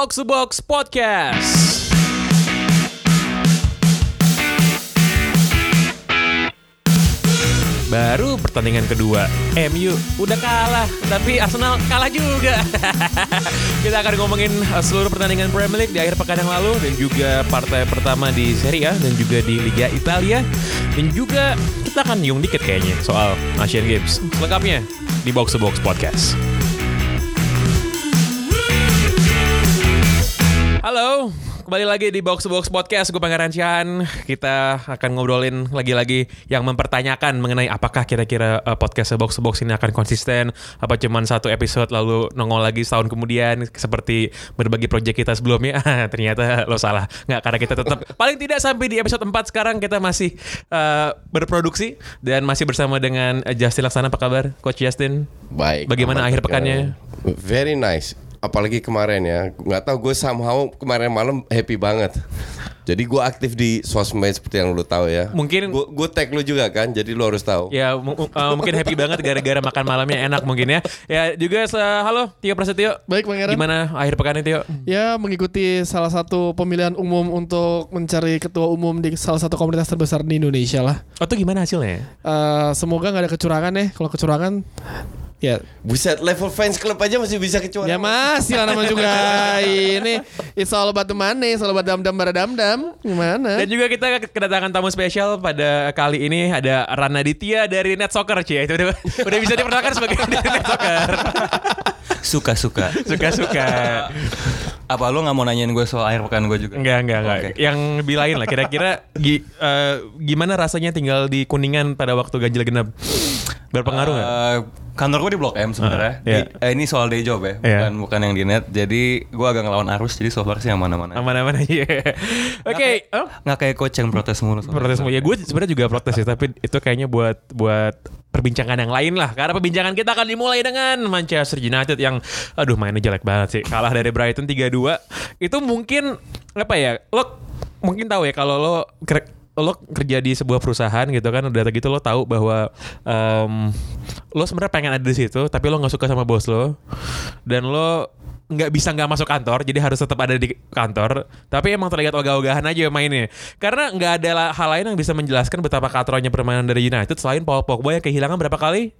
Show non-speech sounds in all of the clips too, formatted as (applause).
Box to Box Podcast. Baru pertandingan kedua, MU udah kalah, tapi Arsenal kalah juga. (laughs) Kita akan ngomongin uh, seluruh pertandingan Premier League di akhir pekan yang lalu dan juga partai pertama di Serie A dan juga di Liga Italia dan juga kita akan nyung dikit kayaknya soal Asian Games. Lengkapnya di Box to Box Podcast. Halo, kembali lagi di Box to Box Podcast. Gue Pangeran Cihan. Kita akan ngobrolin lagi-lagi yang mempertanyakan mengenai apakah kira-kira uh, podcast Box to Box ini akan konsisten, apa cuman satu episode lalu nongol lagi setahun kemudian seperti berbagi project kita sebelumnya. Ah, (laughs) Ternyata lo salah. Nggak, karena kita tetap paling tidak sampai di episode 4 sekarang kita masih uh, berproduksi dan masih bersama dengan Justin Laksana. Apa kabar, Coach Justin? Baik. Bagaimana akhir pekannya? Very nice. Apalagi kemarin ya, nggak tahu gue somehow kemarin malam happy banget. Jadi gue aktif di sosmed seperti yang lu tahu ya. Mungkin- gue gue tag lu juga kan, jadi lu harus tahu. Ya uh, mungkin happy banget gara-gara makan malamnya enak mungkin ya. Ya juga halo Tio Prasetyo. Baik Pangeran. Gimana akhir pekan ini Tio? Ya mengikuti salah satu pemilihan umum untuk mencari ketua umum di salah satu komunitas terbesar di Indonesia lah. Oh tuh gimana hasilnya? Eh, semoga nggak ada kecurangan ya. Kalau kecurangan, ya Buset, level fans club aja masih bisa kecuali. ya masih lah nama juga (laughs) ini. It's all about the money, it's all about dam dam dam dam. Gimana? Dan juga kita kedatangan tamu spesial pada kali ini ada Rana Ditya dari Net Soccer Cie. Itu udah, udah bisa diperkenalkan sebagai dari (laughs) Net Soccer. Suka-suka. Suka-suka. Apa lu nggak mau nanyain gue soal akhir pekan gue juga? Enggak, enggak, enggak. Oke. Yang lebih lain lah. Kira-kira gi- eh, gimana rasanya tinggal di Kuningan pada waktu ganjil genap? Berpengaruh nggak? Eh, kantor gue di Blok M sebenarnya. Ah, iya. Di- eh, ini soal day job ya, Iya. bukan bukan yang di net. Jadi gue agak ngelawan arus, jadi so far sih yang mana-mana. Aman-aman aja. (laughs) Oke. Oh. Nggak kayak coach yang protes mulu. protes semua ya gue sebenarnya juga protes ya tapi itu kayaknya buat buat perbincangan yang lain lah karena perbincangan kita akan dimulai dengan Manchester United yang aduh mainnya jelek banget sih kalah dari Brighton 3-2 itu mungkin apa ya lo mungkin tahu ya kalau lo lo kerja di sebuah perusahaan gitu kan udah gitu lo tahu bahwa em, lo sebenarnya pengen ada di situ tapi lo nggak suka sama bos lo dan lo nggak bisa nggak masuk kantor jadi harus tetap ada di kantor tapi emang terlihat ogah-ogahan aja mainnya. Karena nggak ada hal lain yang bisa menjelaskan betapa katronya permainan dari United selain Paul Pogba yang kehilangan berapa kali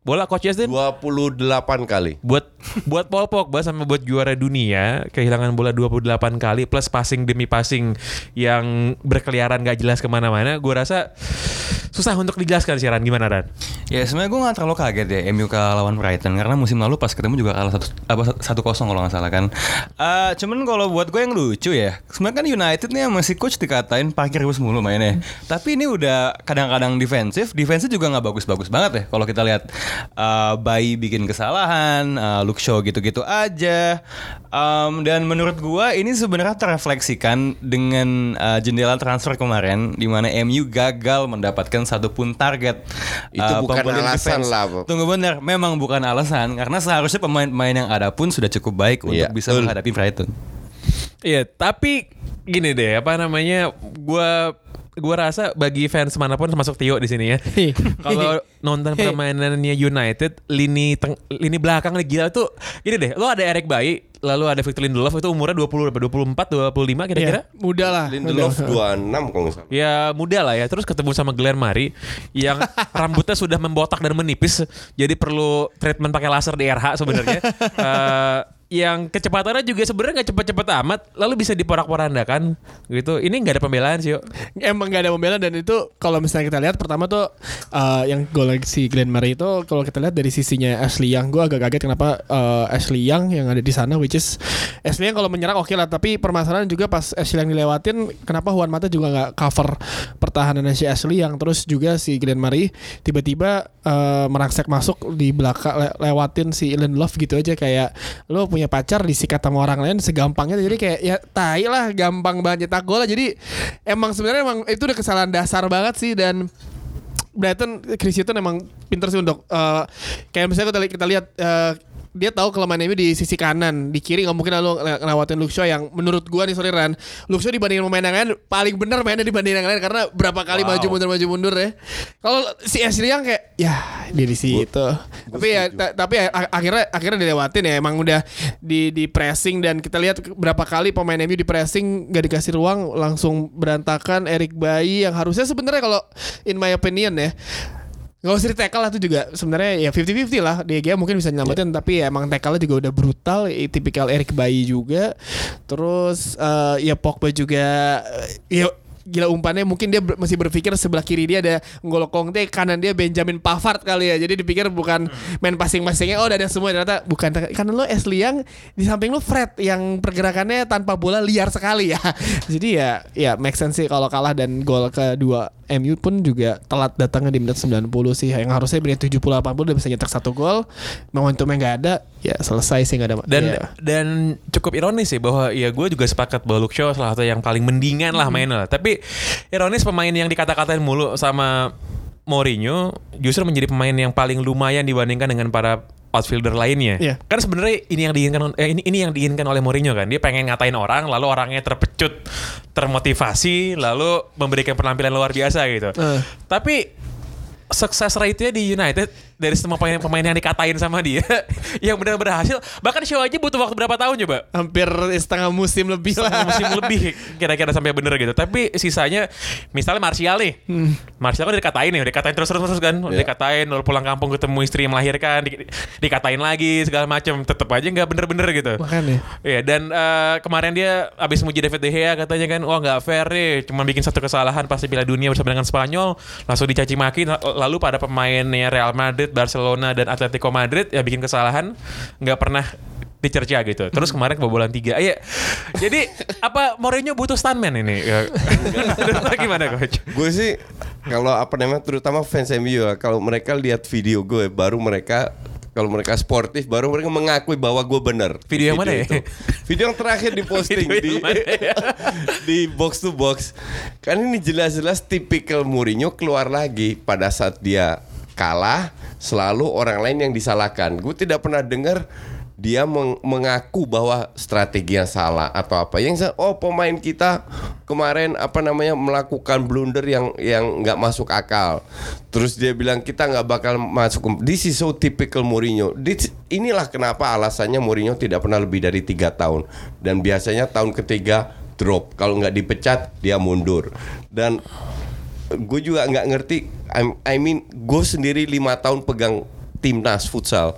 bola coach Justin 28 kali. buat buat Paul Pogba sama buat juara dunia kehilangan bola 28 kali plus passing demi passing yang berkeliaran gak jelas ke mana-mana gue rasa susah untuk dijelaskan sih Ran gimana Ran? Ya sebenarnya gue nggak terlalu kaget ya MU kalah lawan Brighton karena musim lalu pas ketemu juga kalah satu apa satu kosong kalau nggak salah kan. Eh, cuman kalau buat gue yang lucu ya, sebenarnya kan United nih sama si coach dikatain parkir bus mulu mainnya. Tapi ini udah kadang-kadang defensif, defensif juga nggak bagus-bagus banget ya kalau kita lihat eh Bayi bikin kesalahan, eh, Luke Shaw gitu-gitu aja. Em, dan menurut gue ini sebenarnya terefleksikan dengan eh, jendela transfer kemarin di mana MU gagal mendapatkan satu pun target. Itu Eh, bukan alasan defense. lah, Bob. Tunggu bener, memang bukan alasan karena seharusnya pemain-pemain yang ada pun sudah cukup baik untuk Iya, bisa betul. menghadapi Brighton. Iya, tapi gini deh, apa namanya? Gua gua rasa bagi fans mana pun termasuk Tio di sini ya. Kalau nonton permainannya United, lini teng lini belakang nih gila tuh. Gini deh, lo ada Eric Bayi, lalu ada Victor Lindelof itu umurnya 20 berapa? 24, 25 kira-kira. Ya, mudah lah. Lindelof Mudah. 26 kalau nggak salah. Ya muda lah ya Terus ketemu sama Glenn Murray Yang (laughs) rambutnya sudah membotak dan menipis Jadi perlu treatment pakai laser di RH sebenarnya (laughs) Eh, Yang kecepatannya juga sebenarnya nggak cepet-cepet amat Lalu bisa diporak-porandakan gitu. Ini nggak ada pembelaan sih Emang gak ada pembelaan dan itu kalau misalnya kita lihat pertama tuh eh, yang gol si Glenn Murray itu kalau kita lihat dari sisinya Ashley Young gue agak kaget kenapa eh, Ashley Young yang ada di sana which is Ashley Young kalau menyerang oke lah tapi permasalahan juga pas Ashley Young dilewatin kenapa Juan Mata juga nggak cover pertahanan si Ashley Young? Terus juga si Glenn Murray tiba-tiba eh, merangsek masuk di belakang le- lewatin si Lindelof gitu aja kayak lo punya pacar disikat sama orang lain segampangnya. Jadi kayak ya tai lah gampang banget nyetak gol jadi emang sebenarnya emang itu udah kesalahan dasar banget sih. Dan Brighton Chris Hutton emang pinter sih untuk eh, kayak misalnya kita, kita lihat eh, dia tahu kelemahan MU di sisi kanan, di kiri nggak mungkin lalu ngelawatin Luke Shaw yang menurut gua nih sorry Ran, Luke Shaw dibandingin pemain yang lain paling benar mainnya dibandingin yang lain karena berapa kali Wow. maju mundur maju mundur ya. Kalau si Ashley yang kayak ya dia di situ. Tapi ya ta- tapi ya, ak- akhirnya akhirnya dilewatin ya emang udah di di pressing dan kita lihat berapa kali pemain MU di pressing gak dikasih ruang langsung berantakan Eric Bayi yang harusnya sebenarnya kalau in my opinion ya Gak usah di tackle lah itu juga sebenarnya ya 50-50 lah. Gea mungkin bisa nyelamatin tapi ya emang tackle-nya juga udah brutal. Tipikal Eric Bayi juga. Terus eh, ya Pogba juga eh, ya gila umpannya mungkin dia ber- masih berpikir sebelah kiri dia ada N'Golo Kante kanan dia Benjamin Pavard kali ya. Jadi dipikir bukan main passing-passingnya oh udah ada semua ternyata. Bukan kanan lo Ashley yang di samping lo Fred yang pergerakannya tanpa bola liar sekali ya. (laughs) Jadi ya ya make sense sih kalau kalah dan gol kedua MU pun juga telat datangnya di menit 90 sih yang harusnya menit 70 80 udah bisa nyetak satu gol momentumnya nggak ada ya selesai sih nggak ada Dan ya. dan cukup ironis sih bahwa ya gue juga sepakat bahwa Luke Shaw salah satu yang paling mendingan lah mainnya lah. Tapi ironis pemain yang dikata-katain mulu sama Mourinho justru menjadi pemain yang paling lumayan dibandingkan dengan para outfielder lainnya. Iya. Kan sebenarnya ini yang diinginkan eh, ini ini yang diinginkan oleh Mourinho kan. Dia pengen ngatain orang lalu orangnya terpecut, termotivasi lalu memberikan penampilan luar biasa gitu. Eh. Tapi sukses rate-nya di United dari semua pemain-pemain yang dikatain sama dia (laughs) yang benar berhasil bahkan Shaw aja butuh waktu berapa tahun coba? Hampir setengah musim lebih Setengah lah. musim lebih kira-kira sampai bener gitu. Tapi sisanya misalnya Martial nih Martial kan dikatain nih udah dikatain terus terus terus kan. Udah Iya. dikatain lalu pulang kampung ketemu istri yang melahirkan di- dikatain lagi segala macam tetep aja nggak bener-bener gitu. Makanya. Iya dan eh, kemarin dia abis muji David De Gea katanya kan wah nggak fair deh cuma bikin satu kesalahan pasti Piala Dunia bersama dengan Spanyol langsung dicaci maki lalu pada pemainnya Real Madrid, Barcelona dan Atletico Madrid ya bikin kesalahan nggak pernah dicerca gitu. Terus kemarin kebobolan tiga. Iya. Jadi apa Mourinho butuh stuntman ini? Ya. (laughs) Gimana coach? Gue sih kalau apa namanya terutama fans MU ya, kalau mereka lihat video gue baru mereka kalau mereka sportif baru mereka mengakui bahwa gue benar. Video yang mana ya? itu. Video yang terakhir di (laughs) posting Video di ya? (laughs) di box to box. Kan ini jelas-jelas tipikal Mourinho keluar lagi pada saat dia kalah selalu orang lain yang disalahkan. Gue tidak pernah dengar dia meng- mengaku bahwa strategi yang salah atau apa. Yang sa- oh pemain kita kemarin apa namanya melakukan blunder yang yang nggak masuk akal. Terus dia bilang kita nggak bakal masuk. This is so typical Mourinho. This- inilah kenapa alasannya Mourinho tidak pernah lebih dari tiga tahun dan biasanya tahun ketiga drop. Kalau nggak dipecat dia mundur dan gue juga nggak ngerti. I'm- I mean, gue sendiri lima tahun pegang timnas futsal.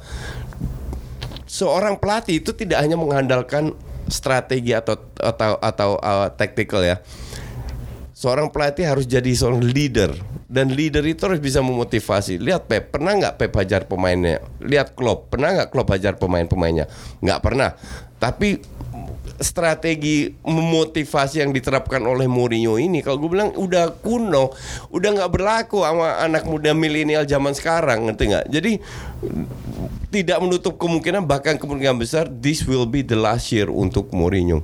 Seorang pelatih itu tidak hanya mengandalkan strategi atau atau atau uh, tactical ya. Seorang pelatih harus jadi seorang leader dan leader itu harus bisa memotivasi. Lihat Pep, pernah nggak Pep hajar pemainnya? Lihat Klopp, pernah nggak Klopp hajar pemain-pemainnya? Nggak pernah. Tapi strategi memotivasi yang diterapkan oleh Mourinho ini kalau gue bilang udah kuno, udah nggak berlaku sama anak muda milenial zaman sekarang, ngerti nggak? Jadi tidak menutup kemungkinan bahkan kemungkinan besar this will be the last year untuk Mourinho.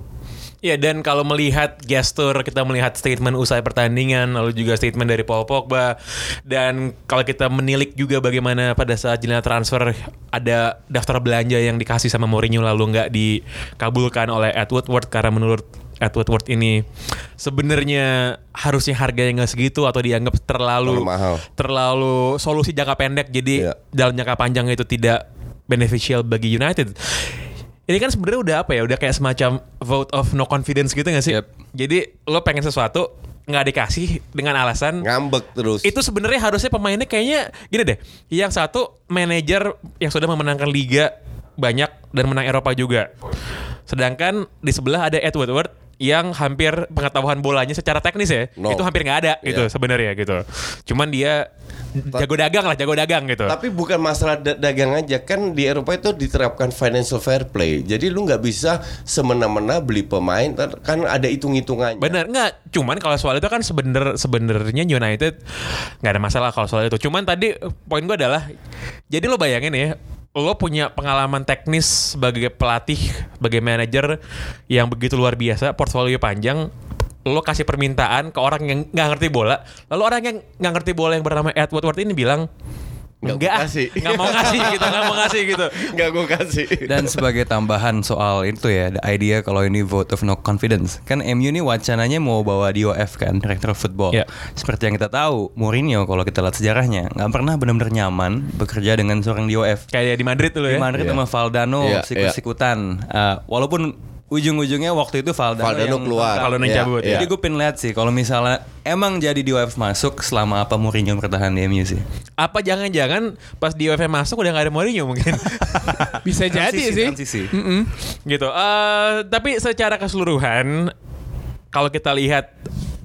Ya dan kalau melihat gestur kita melihat statement usai pertandingan lalu juga statement dari Paul Pogba dan kalau kita menilik juga bagaimana pada saat jendela transfer ada daftar belanja yang dikasih sama Mourinho lalu nggak dikabulkan oleh Ed Woodward karena menurut Ed Woodward ini sebenarnya harusnya harganya nggak segitu atau dianggap terlalu Terlalu mahal. terlalu solusi jangka pendek jadi Iya. dalam jangka panjang itu tidak beneficial bagi United. Ini kan sebenarnya udah apa ya? Udah kayak semacam vote of no confidence gitu gak sih? Yep. Jadi lo pengen sesuatu nggak dikasih dengan alasan Ngambek terus. itu sebenarnya harusnya pemainnya kayaknya gini deh. Yang satu manajer yang sudah memenangkan liga banyak dan menang Eropa juga. Sedangkan di sebelah ada Ed Woodward yang hampir pengetahuan bolanya secara teknis ya No. itu hampir nggak ada gitu Iya. sebenarnya gitu. Cuman dia jago dagang lah, jago dagang gitu. Tapi bukan masalah da- dagang aja kan di Eropa itu diterapkan financial fair play. Jadi lu nggak bisa semena-mena beli pemain kan ada hitung-hitungannya. Bener nggak? Cuman kalau soal itu kan sebener sebenarnya United nggak ada masalah kalau soal itu. Cuman tadi poin gue adalah, jadi lo bayangin ya, lo punya pengalaman teknis sebagai pelatih, sebagai manajer yang begitu luar biasa, portfolio panjang, lo kasih permintaan ke orang yang nggak ngerti bola, lalu orang yang nggak ngerti bola yang bernama Ed Woodward ini bilang, Enggak, gua kasih. nggak mau ngasih gitu, nggak mau ngasih gitu. (laughs) Nggak gue kasih. Dan sebagai tambahan soal itu ya, the idea kalau ini vote of no confidence. Kan MU ini wacananya mau bawa DOF kan, Director of Football. Ya. Seperti yang kita tahu, Mourinho kalau kita lihat sejarahnya, nggak pernah benar-benar nyaman bekerja dengan seorang DOF. Kayak di Madrid dulu Di ya. Madrid Iya. sama Valdano Iya, sikut-sikutan. Eh, walaupun ujung-ujungnya waktu itu Valdano, Valdano yang keluar. Valdano yang Iya, cabut, iya. Jadi gue pengen lihat sih kalau misalnya emang jadi DOF masuk selama apa Mourinho bertahan di MU sih. Apa jangan-jangan pas di UFM masuk udah gak ada Mourinho mungkin. (laughs) Bisa jadi Transisi, sih. transisi. gitu. Eh, tapi secara keseluruhan kalau kita lihat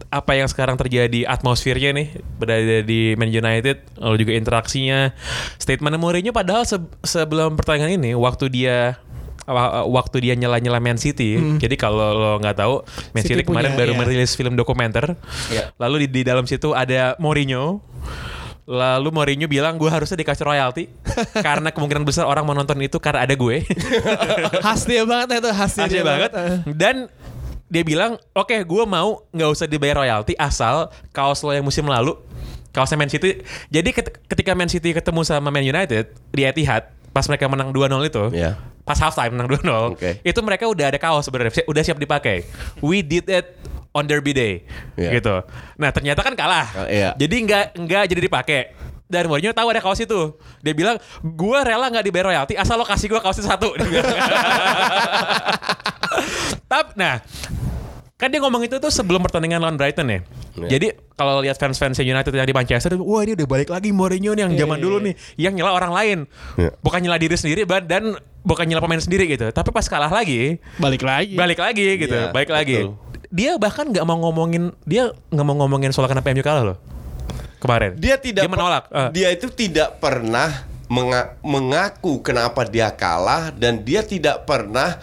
apa yang sekarang terjadi atmosfernya nih berada di Man United lalu juga interaksinya statement Mourinho padahal se- sebelum pertandingan ini waktu dia waktu dia nyela-nyela Man City. Jadi kalau lo nggak tahu Man City, City kemarin punya, baru iya. merilis film dokumenter. Iya. Lalu di, di dalam situ ada Mourinho. Lalu Mourinho bilang gue harusnya dikasih royalti (laughs) karena kemungkinan besar orang mau nonton itu karena ada gue. (laughs) Khas dia banget itu, khas dia Asli banget. Dan dia bilang, oke gue mau nggak usah dibayar royalti asal kaos lo yang musim lalu kaosnya Man City. Jadi ket- ketika Man City ketemu sama Man United di Etihad pas mereka menang 2-0 itu, Iya. pas halftime menang 2-0, Oke. itu mereka udah ada kaos sebenarnya, udah siap dipakai. We did it on Derby Day, Iya. gitu. Nah ternyata kan kalah, Ah, iya. jadi nggak nggak jadi dipakai. Dan Mourinho tahu ada kaos itu. Dia bilang, gue rela nggak dibayar royalti asal lo kasih gue kaos itu satu. (laughs) (laughs) Tapi, nah, kan dia ngomong itu tuh sebelum pertandingan lawan Brighton ya. Iya. Jadi kalau lihat fans-fans United yang di Manchester, wah ini udah balik lagi Mourinho nih yang zaman dulu nih, yang nyela orang lain, Iya. bukan nyela diri sendiri, dan bukan nyela pemain sendiri gitu. Tapi pas kalah lagi, Balik lagi. balik lagi gitu, Iya, balik lagi. betul. Dia bahkan nggak mau ngomongin, dia nggak mau ngomongin soal kenapa MU kalah loh kemarin. Dia tidak dia menolak. Eh. Dia itu tidak pernah menga- mengaku kenapa dia kalah dan dia tidak pernah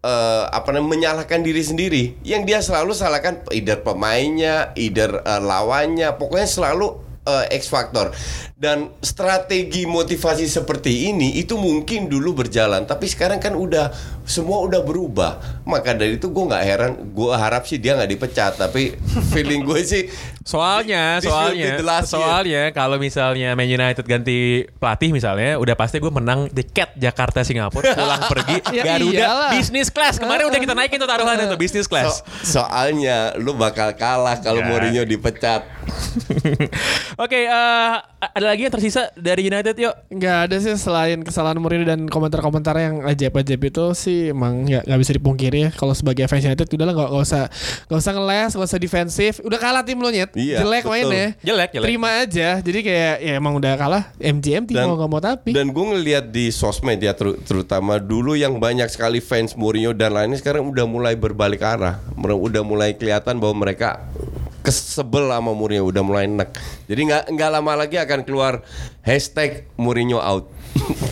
eh, apa namanya menyalahkan diri sendiri. Yang dia selalu salahkan either pemainnya, either eh, lawannya, pokoknya selalu eh, X faktor. Dan strategi motivasi seperti ini itu mungkin dulu berjalan, tapi sekarang kan udah semua udah berubah. Maka dari itu gue nggak heran, gue harap sih dia nggak dipecat, tapi (laughs) feeling gue sih Soalnya, soalnya, soalnya kalau misalnya Man United ganti pelatih misalnya, udah pasti gue menang tiket Jakarta Singapura pulang (laughs) pergi Ya Garuda iyalah. bisnis class. Kemarin udah kita naikin tuh taruhannya tuh bisnis class. So- soalnya lu bakal kalah kalau Ya. Mourinho dipecat. (laughs) Oke, eh, ada lagi yang tersisa dari United yuk. Nggak ada sih selain kesalahan Mourinho dan komentar-komentar yang ajaib-ajaib itu sih emang nggak nggak bisa dipungkiri ya kalau sebagai fans United udahlah nggak nggak usah nggak usah ngeles nggak usah defensif udah kalah tim lo nyet Iya, jelek betul. mainnya Jelek, jelek. terima aja jadi kayak ya emang udah kalah MGM tim mau nggak mau tapi dan gue ngelihat di sosmed ya ter- terutama dulu yang banyak sekali fans Mourinho dan lainnya sekarang udah mulai berbalik arah. Udah mulai kelihatan bahwa mereka kesebel sama Mourinho udah mulai enek. Jadi nggak nggak lama lagi akan keluar hashtag Mourinho out.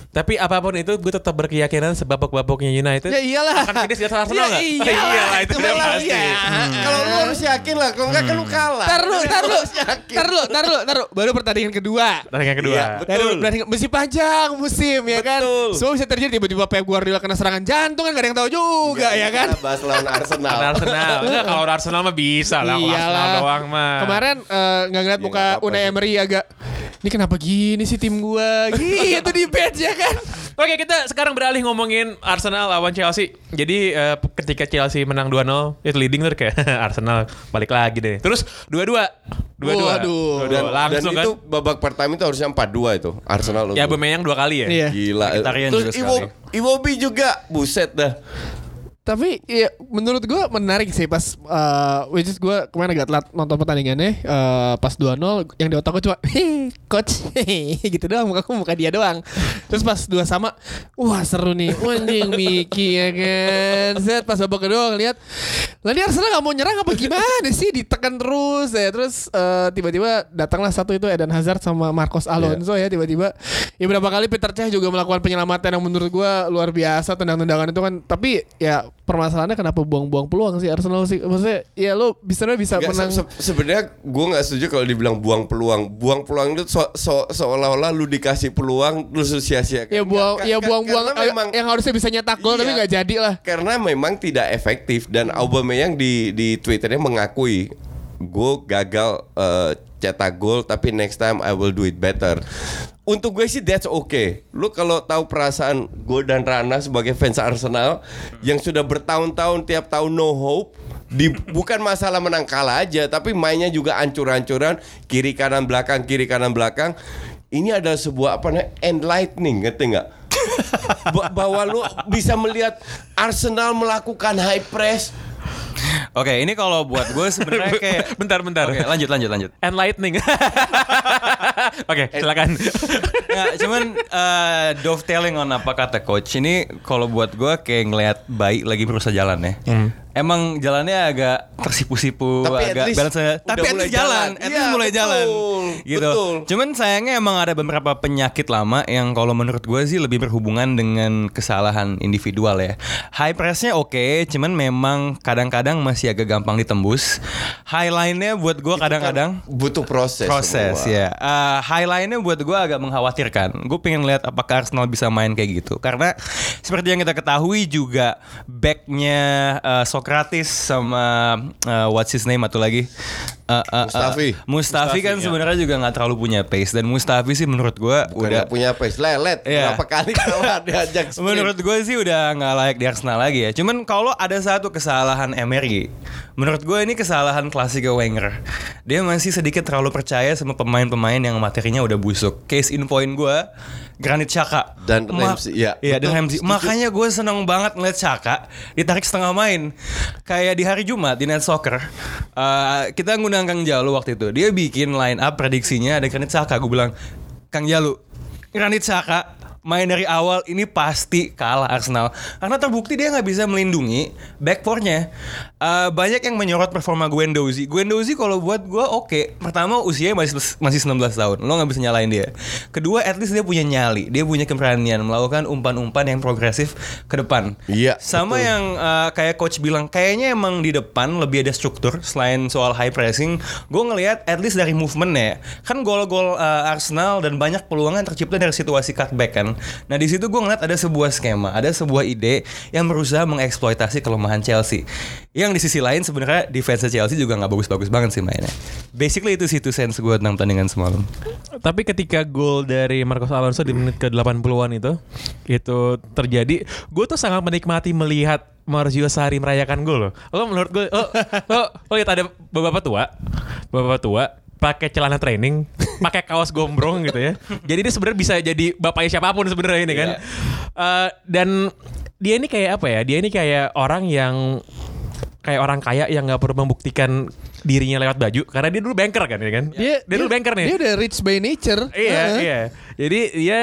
Tapi apa pun itu gue tetap berkeyakinan sebabok-baboknya United. ya iyalah Akan finish di atas Arsenal ya nggak? iyalah (laughs) Iyalah, itu udah pasti. ya. Kalau lu harus yakin lah, kalau nggak kan lu kalah. Tar lu, tar lu, Harus yakin. tar lu, tar lu, tar lu. Baru pertandingan kedua. Pertandingan kedua. Iya, Dari Betul. pertandingan masih panjang musim ya kan. Betul. Semua bisa terjadi tiba-tiba Pep Guardiola kena serangan jantung kan gak ada yang tahu juga ya kan. Bahas lawan Arsenal. Arsenal. Enggak, kalau Arsenal mah bisa lah. Kalau Arsenal doang mah. Kemarin eh, nggak ngeliat Ya, muka Unai. Emery agak ini kenapa gini sih tim gua? Gitu di bench ya kan. Oke kita sekarang beralih ngomongin Arsenal lawan Chelsea. Jadi eh, ketika Chelsea menang 2-0 itu leading tuh kayak (laughs) Arsenal balik lagi deh. Terus 2-2. 2-2. Waduh. Dan, 2-2. Langsung dan kan. itu babak pertama itu harusnya 4-2 itu Arsenal Ya. Aubameyang dua kali ya. Iya. Gila. Terus juga Iwo. Iwobi juga buset dah. Tapi ya menurut gua menarik sih pas eh, which is gua kemarin agak telat nonton pertandingannya eh, pas 2-0 yang di otak gua cuma "Hei, coach hehe," gitu doang muka muka dia doang. Terus pas dua sama wah seru nih. Anjing Miki ya kan. Set pas babak kedua ngeliat lah ini Arsenal gak mau nyerang apa gimana sih ditekan terus ya. Terus eh, tiba-tiba datanglah satu itu Eden Hazard sama Marcos Alonso ya tiba-tiba. Ya berapa kali Peter Cech juga melakukan penyelamatan yang menurut gua luar biasa tendang-tendangan itu kan. Tapi ya permasalahannya kenapa buang-buang peluang sih Arsenal sih. Maksudnya ya lo bisa bisa Nggak, menang. se- se- Sebenarnya gue nggak setuju kalau dibilang buang peluang. Buang peluang itu so- so- seolah-olah lu dikasih peluang lu sia-siakan. ya buang ya buang-buang memang- yang harusnya bisa nyetak gol tapi Iya. nggak jadi lah. karena memang tidak efektif dan Aubameyang di di Twitternya mengakui gue gagal eh, cetak gol tapi next time I will do it better. Untuk gue sih that's okay. Lu kalau tahu perasaan gue dan Rana sebagai fans Arsenal yang sudah bertahun-tahun tiap tahun no hope di bukan masalah menang kalah aja tapi mainnya juga ancur-ancuran kiri kanan belakang kiri kanan belakang. Ini adalah sebuah apa namanya enlightening ngerti nggak? (laughs) Ba- bahwa lu bisa melihat Arsenal melakukan high press Oke, ini kalau buat gue sebenarnya (laughs) kayak bentar bentar. Oke, lanjut lanjut lanjut. Enlightening. (laughs) Oke, silakan. (laughs) Nggak, cuman uh, dovetailing on apa kata coach ini kalau buat gue kayak ngelihat bayi lagi berusaha jalan ya. Emang jalannya agak tersipu-sipu, Tapi agak least balance tapi at mulai least jalan, jalan. at Iya, least mulai betul, jalan. Gitu. betul. Cuman sayangnya emang ada beberapa penyakit lama yang kalau menurut gue sih lebih berhubungan dengan kesalahan individual ya. High pressnya oke, cuman memang kadang-kadang masih agak gampang ditembus. High line-nya buat gue kadang-kadang butuh proses. proses semua. ya. Uh, highlightnya buat gue agak mengkhawatirkan. Gue pengen lihat apakah Arsenal bisa main kayak gitu. Karena seperti yang kita ketahui juga backnya uh, Socrates sama uh, what's his name atau lagi Uh, uh, uh, Mustafi. Mustafi kan sebenarnya juga nggak terlalu punya pace dan Mustafi sih menurut gue udah punya pace lelet Iya. berapa kali kalah (laughs) diajak sprint. Menurut gue sih udah nggak layak di Arsenal lagi ya. Cuman kalau ada satu kesalahan Emery, menurut gue ini kesalahan klasik Wenger. Dia masih sedikit terlalu percaya sama pemain-pemain yang materinya udah busuk. Case in point gue, Granit Xhaka Dan Ma- Ramsey, ya, Iya dan Ramsey. Makanya gue seneng banget ngeliat Xhaka ditarik setengah main. Kayak di hari Jumat di Net Soccer, uh, kita ngundang Kang Jalu waktu itu. Dia bikin line up prediksinya ada Granit Xhaka. Gue bilang, Kang Jalu, Granit Xhaka main dari awal ini pasti kalah Arsenal karena terbukti dia nggak bisa melindungi back four-nya. Uh, banyak yang menyorot performa Guendouzi. Guendouzi kalau buat gue oke. Pertama usianya masih masih 19 tahun. Lo nggak bisa nyalain dia. Kedua at least dia punya nyali. Dia punya keberanian melakukan umpan-umpan yang progresif ke depan. Iya, Sama betul. yang uh, kayak coach bilang kayaknya emang di depan lebih ada struktur selain soal high pressing. Gue ngelihat at least dari movementnya kan gol-gol uh, Arsenal dan banyak peluang yang tercipta dari situasi cutback kan. Nah di situ gue ngeliat ada sebuah skema, ada sebuah ide yang berusaha mengeksploitasi kelemahan Chelsea. Yang di sisi lain sebenarnya defense Chelsea juga nggak bagus-bagus banget sih mainnya. Basically itu sih itu sense gue tentang pertandingan semalam. Tapi ketika gol dari Marcos Alonso di menit ke 80-an itu itu terjadi, gue tuh sangat menikmati melihat Marzio Sari merayakan gol loh. Lo menurut gue, oh, oh, oh lihat ada bapak tua, bapak tua pakai celana training, (laughs) pakai kaos gombrong gitu ya. Jadi dia sebenarnya bisa jadi bapaknya siapa pun sebenarnya ini kan. Eh, dan dia ini kayak apa ya? Dia ini kayak orang yang kayak orang kaya yang nggak perlu membuktikan dirinya lewat baju karena dia dulu banker kan ya kan Dia, dia, dulu banker nih Dia udah rich by nature. Iya, Heeh. iya. Jadi dia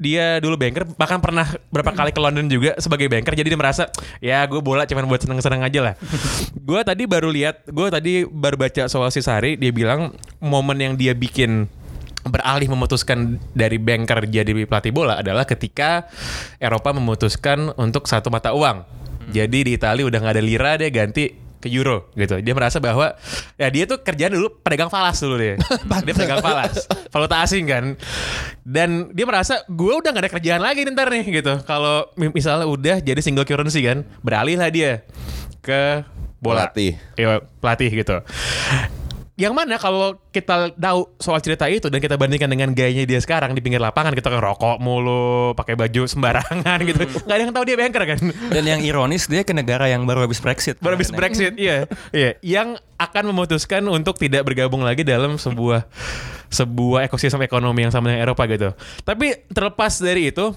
dia dulu banker, bahkan pernah berapa kali ke London juga sebagai banker. Jadi dia merasa ya gue bola cuman buat seneng-seneng aja lah. (laughs) gue tadi baru lihat, gue tadi baru baca soal si Sari, dia bilang momen yang dia bikin beralih memutuskan dari banker jadi pelatih bola adalah ketika Eropa memutuskan untuk satu mata uang. Jadi di Italia udah nggak ada lira dia ganti ke euro gitu. Dia merasa bahwa ya dia tuh kerjaan dulu pedagang falas dulu dia. (laughs) dia pedagang falas, valuta asing kan. Dan dia merasa gue udah gak ada kerjaan lagi nih ntar nih gitu. Kalau mi- misalnya udah jadi single currency kan, beralih lah dia ke bola. Pelatih. Iya, pelatih gitu. Yang mana kalau kita tahu soal cerita itu dan kita bandingkan dengan gayanya dia sekarang di pinggir lapangan kita kan rokok mulu, pakai baju sembarangan gitu. Gak ada yang tahu dia banker kan. Dan yang ironis dia ke negara yang baru habis Brexit. Baru habis. Brexit, iya. Iya, yang akan memutuskan untuk tidak bergabung lagi dalam sebuah sebuah ekosistem ekonomi yang sama dengan Eropa gitu. Tapi terlepas dari itu,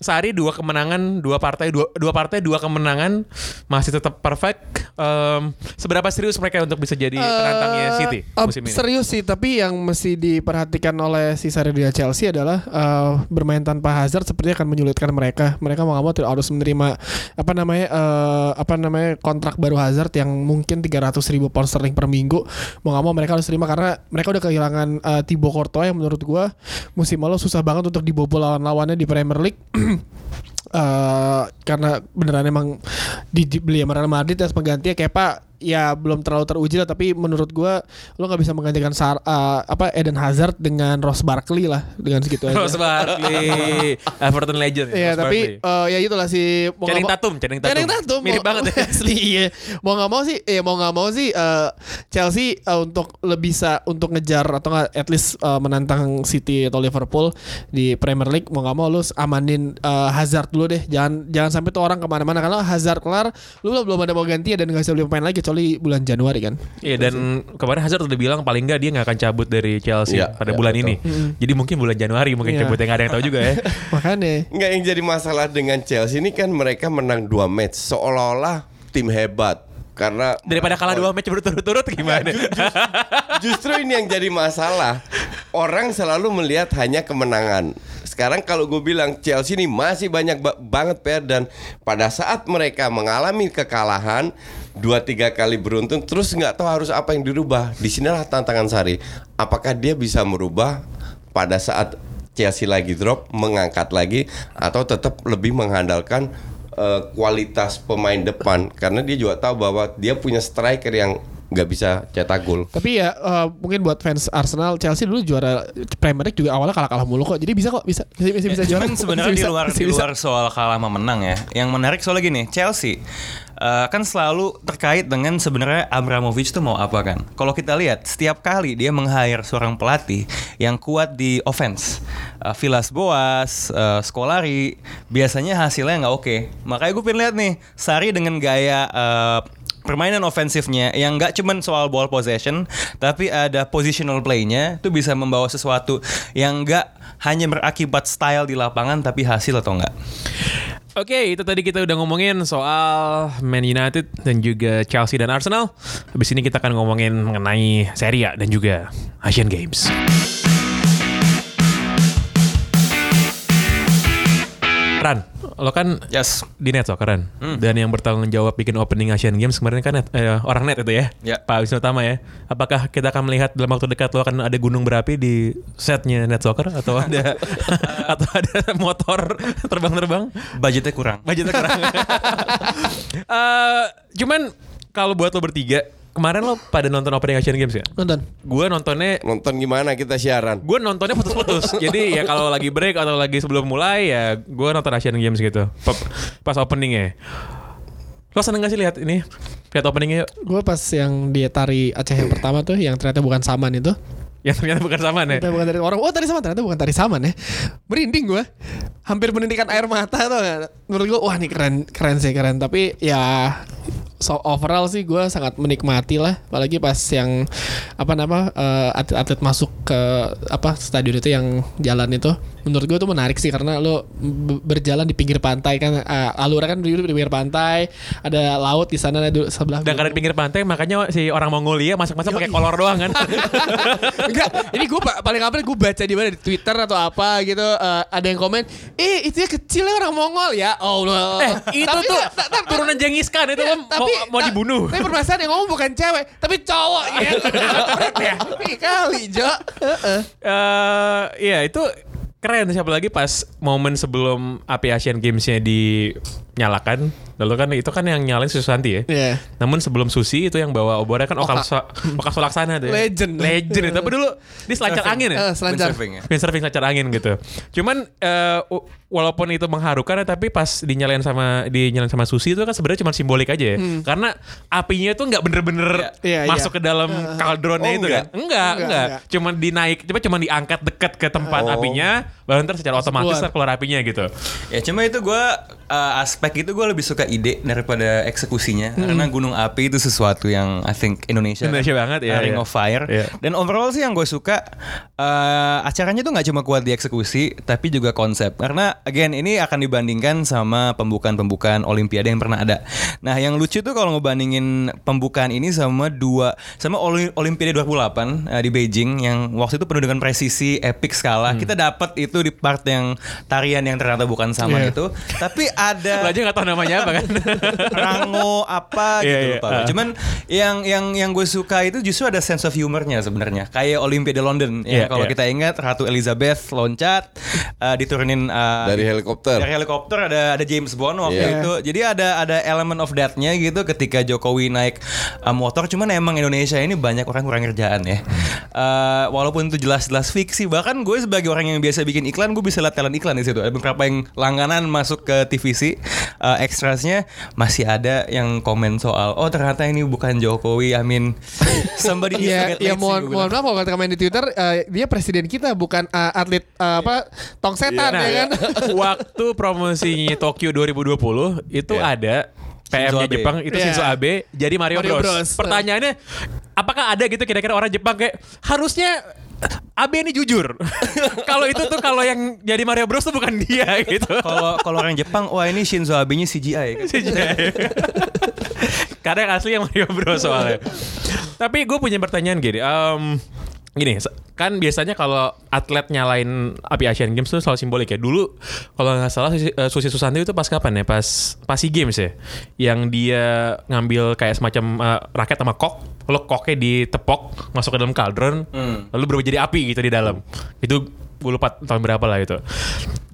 Sari dua kemenangan, dua partai, dua, dua partai, dua kemenangan masih tetap perfect. Em, seberapa serius mereka untuk bisa jadi penantangnya Eh, City musim ini? Serius sih, tapi yang mesti diperhatikan oleh si Sardia Chelsea adalah eh, bermain tanpa Hazard sepertinya akan menyulitkan mereka. Mereka mau nggak mau tidak harus menerima apa namanya eh, apa namanya kontrak baru Hazard yang mungkin 300 ribu pound sterling per minggu. Mau nggak mau mereka harus terima karena mereka udah kehilangan eh, Thibaut Courtois yang menurut gua musim lalu susah banget untuk dibobol lawan-lawannya di Premier League. (clears throat) Eh, (clears throat) karena beneran emang dibeli sama Real Madrid dan penggantinya Kepa ya belum terlalu teruji lah tapi menurut gua lo nggak bisa menggantikan Sar, uh, apa Eden Hazard dengan Ross Barkley lah dengan segitu aja. Ross Barkley, (laughs) Everton legend. Iya Ross tapi Barkley. uh, ya itulah si mau Channing Tatum, Channing Tatum. Channing Tatum Mirip mau- banget ya. (laughs) asli iya. Mau nggak mau sih, eh mau nggak mau sih uh, Chelsea uh, untuk lebih bisa untuk ngejar atau nggak at least uh, menantang City atau Liverpool di Premier League mau nggak mau lu amanin uh, Hazard dulu deh. Jangan jangan sampai tuh orang ke mana-mana karena Hazard kelar, lu belum ada mau ganti dan nggak bisa beli pemain lagi kecuali bulan Januari kan. Iya dan kemarin Hazard udah bilang paling nggak dia nggak akan cabut dari Chelsea Iya, pada iya, bulan betul. ini. Jadi mungkin bulan Januari mungkin Iya. cabutnya nggak ada yang tahu juga ya. (laughs) Makanya. Nggak yang jadi masalah dengan Chelsea ini kan mereka menang dua match seolah-olah tim hebat karena Daripada kalah dua match berturut-turut gimana? Justru ini yang jadi masalah. Orang selalu melihat hanya kemenangan. Sekarang kalau gue bilang Chelsea ini masih banyak ba- banget PR dan pada saat mereka mengalami kekalahan dua tiga kali beruntun terus nggak tahu harus apa yang dirubah. Di sinilah tantangan Sari. Apakah dia bisa merubah pada saat Chelsea lagi drop mengangkat lagi atau tetap lebih mengandalkan eh, kualitas pemain depan karena dia juga tahu bahwa dia punya striker yang nggak bisa cetak gol. Tapi ya eh, mungkin buat fans Arsenal, Chelsea dulu juara Premier League juga awalnya kalah-kalah mulu kok. Jadi bisa kok, bisa bisa bisa, bisa juara. Sebenarnya di luar bisa, di bisa. luar soal kalah sama menang ya. Yang menarik soalnya gini, Chelsea eh, kan selalu terkait dengan sebenarnya Abramovich tuh mau apa kan. Kalau kita lihat setiap kali dia meng-hire seorang pelatih yang kuat di offense, eh, Villas Boas, eh, Scolari, biasanya hasilnya nggak oke. Makanya gue pengen lihat nih, Sari dengan gaya eh, permainan ofensifnya yang nggak cuman soal ball possession tapi ada positional play-nya itu bisa membawa sesuatu yang nggak hanya berakibat style di lapangan tapi hasil atau enggak. Oke, itu tadi kita udah ngomongin soal Man United dan juga Chelsea dan Arsenal. Habis ini kita akan ngomongin mengenai Serie A dan juga Asian Games. Ran, lo kan Yes. di net keren dan yang bertanggung jawab bikin opening Asian Games kemarin kan net, eh, orang net itu ya, Ya. Pak Wisnu Tama ya. Apakah kita akan melihat dalam waktu dekat lo akan ada gunung berapi di setnya net soccer atau ada (laughs) (laughs) atau ada motor terbang-terbang? Budgetnya kurang. Budgetnya kurang. (laughs) Eh, cuman kalau buat lo bertiga, kemarin lo pada nonton opening Asian Games ya? Nonton. Gue nontonnya Nonton gimana kita siaran? gue nontonnya putus-putus. (laughs) Jadi ya kalau lagi break atau lagi sebelum mulai ya gue nonton Asian Games gitu. Pa- Pas openingnya. Lo seneng gak sih lihat ini? Lihat openingnya yuk. Gue pas yang dia tari Aceh yang pertama tuh yang ternyata bukan saman itu. Yang ternyata bukan sama nih. Ternyata bukan tari orang. Oh tari saman ternyata bukan tari saman ya. Merinding gue. Hampir menitikan air mata tuh. Menurut gue wah ini keren keren sih keren. Tapi ya so overall sih gue sangat menikmati lah. Apalagi pas yang apa nama eh, atlet-atlet masuk ke apa stadion itu yang jalan itu. Menurut gue tuh menarik sih karena lo berjalan di pinggir pantai kan uh, alurnya kan di di pinggir pantai ada laut di sana ada sebelah Dan karena di pinggir pantai makanya si orang Mongolia masak-masak pakai kolor doang kan. (laughs) Enggak, ini gue paling apa gue baca di mana di Twitter atau apa gitu eh, ada yang komen, "Eh, itu ya kecil ya orang Mongol ya." Allah. eh, itu Tapi tuh tak- Khan itu Iya, lo mau, dibunuh. Tapi permasalahan yang ngomong bukan cewek, tapi cowok ya. (laughs) ya. Ih, kali, Jo. Heeh. eh iya itu keren siapa lagi pas momen sebelum api Asian Games-nya dinyalakan. Lalu kan itu kan yang nyalain Susanti ya. Iya. Namun sebelum Susi itu yang bawa obornya kan Oka, Oka. Oka Sulaksana tuh. ya. Legend. Legend itu. Tapi dulu dia selancar angin ya. Eh, selancar. Windsurfing ya. Windsurfing selancar angin gitu. Cuman eh, w- walaupun itu mengharukan ya, tapi pas dinyalain sama dinyalain sama Susi itu kan sebenarnya cuma simbolik aja ya. Karena apinya tuh nggak bener-bener Iya, iya. masuk ke dalam kaldronnya Oh, itu enggak? kan. Enggak, Enggak, enggak. enggak. Cuma dinaik, cuma cuma diangkat dekat ke tempat Oh. apinya, baru ntar secara otomatis Keluar. keluar apinya gitu. Ya cuma itu gue aspek itu gue lebih suka ide daripada eksekusinya karena gunung api itu sesuatu yang I think Indonesia Indonesia banget, ya, uh, Ring ya. of Fire Iya. dan overall sih yang gue suka eh, acaranya tuh nggak cuma kuat di eksekusi tapi juga konsep karena again ini akan dibandingkan sama pembukaan-pembukaan Olimpiade yang pernah ada. Nah yang lucu tuh kalau ngebandingin pembukaan ini sama dua sama Oli- Olimpiade 2008 eh, di Beijing yang waktu itu penuh dengan presisi epic skala kita dapat itu di part yang tarian yang ternyata bukan sama Iya. itu tapi ada (laughs) aja nggak tahu namanya apa kan. (laughs) Rango apa gitu Iya, iya. lupa. Ah. Cuman yang yang yang gue suka itu justru ada sense of humornya sebenarnya. Kayak Olimpiade London ya Iya, kalau iya. kita ingat Ratu Elizabeth loncat eh, diturunin eh, Dari helikopter. Dari helikopter ada ada James Bond waktu Iya. itu. Jadi ada ada elemen of that-nya gitu ketika Jokowi naik eh, motor. Cuman emang Indonesia ini banyak orang kurang kerjaan ya. Eh, walaupun itu jelas-jelas fiksi. Bahkan gue sebagai orang yang biasa bikin iklan, gue bisa lihat talent iklan di situ. Ada beberapa yang langganan masuk ke TVC. Eh, extrasnya masih ada yang komen soal oh ternyata ini bukan Jokowi. I mean (laughs) somebody to Iya, get ya lazy, mohon mohon maaf kalau kata main di Twitter eh, dia presiden kita bukan eh, atlet eh, apa tong setan Nah, ya kan. (laughs) waktu promosinya Tokyo 2020 itu Iya. ada PM-nya. Jepang itu Iya. Shinzo Abe jadi Mario, Mario Bros. Bros. Pertanyaannya apakah ada gitu kira-kira orang Jepang kayak harusnya Abe ini jujur. (laughs) kalau itu tuh kalau yang jadi Mario Bros tuh bukan dia (laughs) gitu. Kalau kalau orang Jepang, wah ini Shinzo Abe-nya CGI. kan? (laughs) Karena yang asli yang Mario Bros soalnya. Tapi gue punya pertanyaan gini. em, gini, kan biasanya kalau atlet nyalain api Asian Games tuh selalu simbolik ya. Dulu kalau nggak salah Susi, eh, Susi Susanti itu pas kapan ya? Pas pas SEA Games ya. Yang dia ngambil kayak semacam eh, raket sama kok, lalu koknya ditepok masuk ke dalam kaldron, lalu berubah jadi api gitu di dalam. Itu gue lupa tahun berapa lah itu.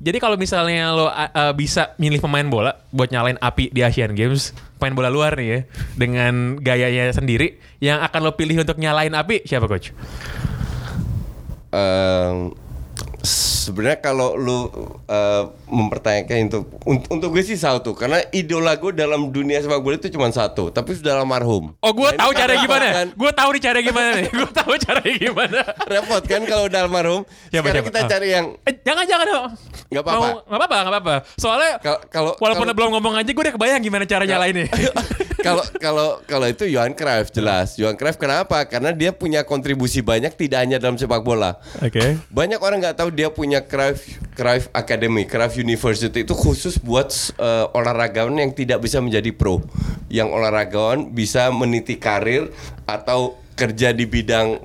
Jadi kalau misalnya lo uh, bisa milih pemain bola buat nyalain api di Asian Games, pemain bola luar nih ya, dengan gayanya sendiri, yang akan lo pilih untuk nyalain api siapa coach? Ehm, sebenarnya kalau lu eh, mempertanyakan itu un- untuk gue sih satu karena idola gue dalam dunia sepak bola itu cuma satu tapi sudah almarhum Oh gue Nah, tahu ini cara kan gimana. kan? Gue tahu nih cara gimana nih. Gue tahu cara gimana. (laughs) repot kan kalau udah almarhum Siapa, sekarang siapa? kita Ah. cari yang Eh, jangan jangan dong. Nggak apa-apa. Nggak apa-apa, nggak apa-apa. Soalnya Kal- kalau walaupun kalau- belum ngomong aja gue udah kebayang gimana cara nyalainnya. (laughs) kalau kalau kalau itu Johan Cruyff jelas Johan Cruyff kenapa karena dia punya kontribusi banyak tidak hanya dalam sepak bola Oke. Banyak orang nggak tahu dia punya Cruyff Cruyff Academy, Cruyff University itu khusus buat eh, olahragawan yang tidak bisa menjadi pro, yang olahragawan bisa meniti karir atau kerja di bidang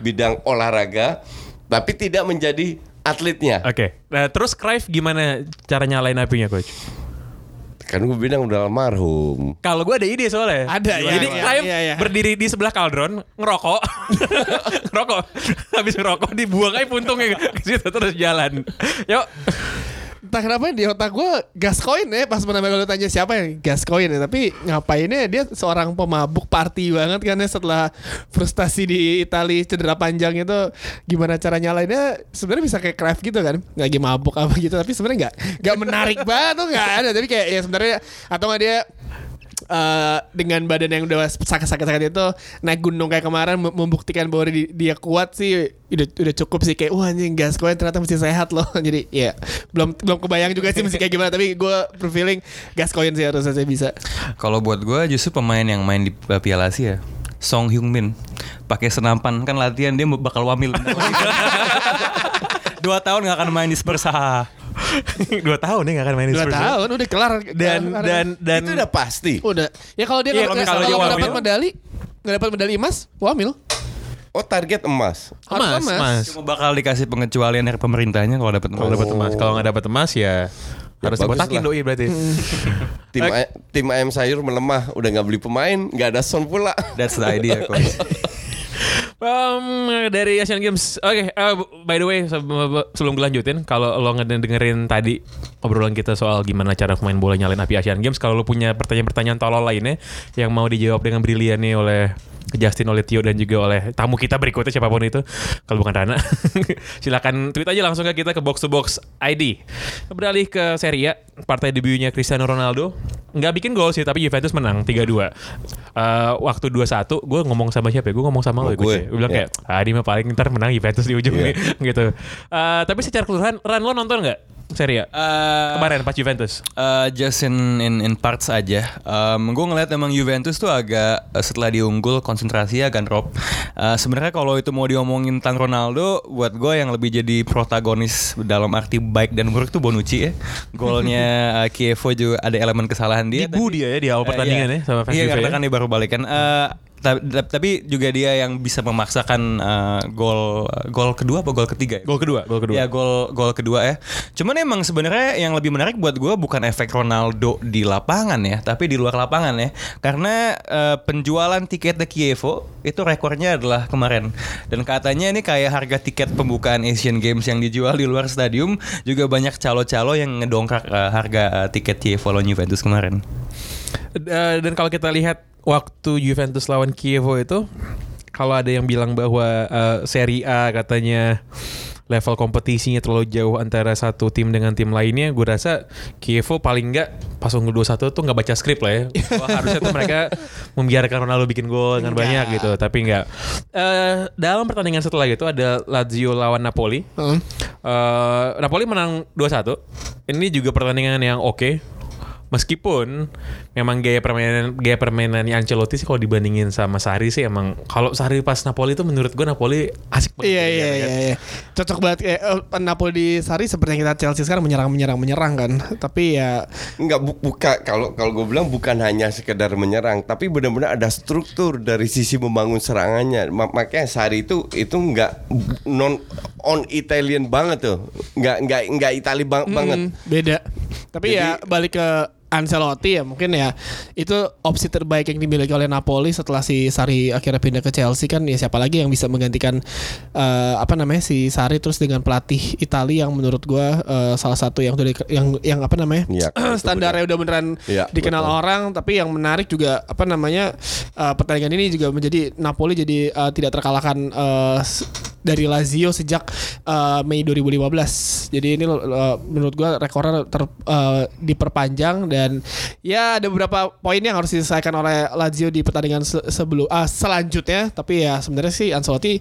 bidang olahraga, tapi tidak menjadi atletnya. Oke. Nah, terus Cruyff gimana cara nyalain apinya coach? Kan gue bilang udah almarhum. Kalau gue ada ide soalnya. Ada, ya, Jadi ya, Cruyff iya, iya. berdiri di sebelah kaldron, ngerokok. (laughs) ngerokok. Habis ngerokok dibuang aja puntungnya ke situ terus jalan. Yuk. Entah kenapa di otak gue Gascoigne ya pas pertama kali tanya siapa yang Gascoigne ya tapi ngapainnya dia seorang pemabuk party banget kan ya setelah frustasi di Italia cedera panjang itu. Gimana cara nyalainnya sebenarnya bisa kayak craft gitu kan lagi mabuk apa gitu tapi sebenarnya nggak nggak menarik banget tuh nggak ada. Tapi kayak ya sebenarnya atau nggak dia eh, dengan badan yang udah sakit-sakit itu naik gunung kayak kemarin mem- membuktikan bahwa di- dia kuat sih udah udah cukup sih kayak wah anjing gas koin ternyata mesti sehat loh. (laughs) Jadi ya belum belum kebayang juga sih mesti kayak gimana tapi gue berfeeling gas koin sih harusnya saya bisa. Kalau buat gue justru pemain yang main di Piala Asia Song Hyung Min. Pakai senapan kan latihan dia bakal wamil. (laughs) Dua tahun nggak akan main di Spurs. (laughs) Dua tahun nih gak akan main di dua Spurs. tahun udah kelar Dan Kelar. dan dan itu udah pasti. udah ya kalau dia nggak- kalau kalau dia dapat medali nggak dapat medali emas wamil Oh target emas. emas, emas. emas. Cuma bakal dikasih pengecualian dari pemerintahnya kalau dapat Kalau dapat emas, kalau nggak dapat emas ya harus bagus dibotakin doi berarti. (laughs) Tim. A- tim ayam sayur melemah, udah nggak beli pemain, nggak ada son pula. That's the idea. (laughs) Um, dari Asian Games. Oke, uh, by the way se- sebelum lanjutin, kalau lo ngedengerin tadi obrolan kita soal gimana cara pemain bola nyalain api Asian Games, kalau lo punya pertanyaan-pertanyaan tolol lainnya yang mau dijawab dengan brilian nih oleh Justin, oleh Tio dan juga oleh tamu kita berikutnya siapa pun itu, kalau bukan Rana, (laughs) silakan tweet aja langsung ke kita ke box to box ID. Beralih ke Serie A, partai debutnya Cristiano Ronaldo nggak bikin gol sih, tapi Juventus menang 3-2. Uh, waktu 2-1, gue ngomong sama siapa ya? Gue ngomong sama Oh, lo, gue. gue. Gue bilang Iya. kayak, ah ini mah paling ntar menang Juventus di ujung Iya. nih, (laughs) gitu. Uh, tapi secara keseluruhan, Ran lo nonton nggak Serie A? Eh, Kemarin pas Juventus. Uh, just in, in in parts aja. Um, gue ngeliat emang Juventus tuh agak uh, setelah diunggul konsentrasi agak drop. Uh, Sebenarnya kalau itu mau diomongin tentang Ronaldo, buat gue yang lebih jadi protagonis dalam arti baik dan buruk tuh Bonucci ya. Golnya uh, (laughs) Kievo juga ada elemen kesalahan dia. Dibu dia ya di awal pertandingan ya sama Iya karena ya. kan dia baru balikan. Eh, ta- tapi juga dia yang bisa memaksakan uh, gol gol kedua apa gol ketiga? ya? Gol kedua, gol kedua. Ya gol gol kedua ya. Cuman emang sebenarnya yang lebih menarik buat gue bukan efek Ronaldo di lapangan ya, tapi di luar lapangan ya. Karena eh, penjualan tiketnya Kievo itu rekornya adalah kemarin. Dan katanya ini kayak harga tiket pembukaan Asian Games yang dijual di luar stadium juga banyak calo-calo yang ngedongkrak eh, harga eh, tiket Kievo lawan Juventus kemarin. Dan kalau kita lihat waktu Juventus lawan Kievo itu kalau ada yang bilang bahwa eh, Serie A katanya level kompetisinya terlalu jauh antara satu tim dengan tim lainnya, gue rasa Kievo paling enggak pas unggul 2-1 tuh nggak baca skrip lah ya. Wah, (laughs) harusnya tuh mereka membiarkan Ronaldo bikin gol dengan banyak gitu, tapi enggak. Eh, dalam pertandingan setelah itu ada Lazio lawan Napoli. Heeh. Eh, Napoli menang 2-1. Ini juga pertandingan yang oke. Meskipun memang gaya permainan gaya permainannya Ancelotti sih kalau dibandingin sama Sari sih emang kalau Sari pas Napoli itu menurut gue Napoli asik banget. Iya ya, iya kan? iya iya. Cocok banget kayak eh, Napoli di Sari seperti yang kita Chelsea sekarang menyerang menyerang menyerang kan. Tapi ya Enggak bu- buka kalau kalau gue bilang bukan hanya sekedar menyerang, tapi benar-benar ada struktur dari sisi membangun serangannya. Ma- makanya Sari itu itu enggak non on Italian banget tuh. Enggak enggak enggak Itali bang- banget. Hmm, beda. Tapi ya balik ke Ancelotti ya mungkin ya. Itu opsi terbaik yang dimiliki oleh Napoli setelah si Sari akhirnya pindah ke Chelsea kan ya siapa lagi yang bisa menggantikan eh, apa namanya si Sari terus dengan pelatih Italia yang menurut gua eh, salah satu yang udah di- yang yang apa namanya (clears throat) itu standarnya udah beneran Iya, dikenal betul. orang tapi yang menarik juga apa namanya eh, pertandingan ini juga menjadi Napoli jadi eh, tidak terkalahkan s- dari Lazio sejak eh, Mei 2015 jadi ini eh, menurut gua rekornya ter, eh, diperpanjang dan ya ada beberapa poin yang harus diselesaikan oleh Lazio di pertandingan se- sebelum ah, selanjutnya tapi ya sebenarnya sih Ancelotti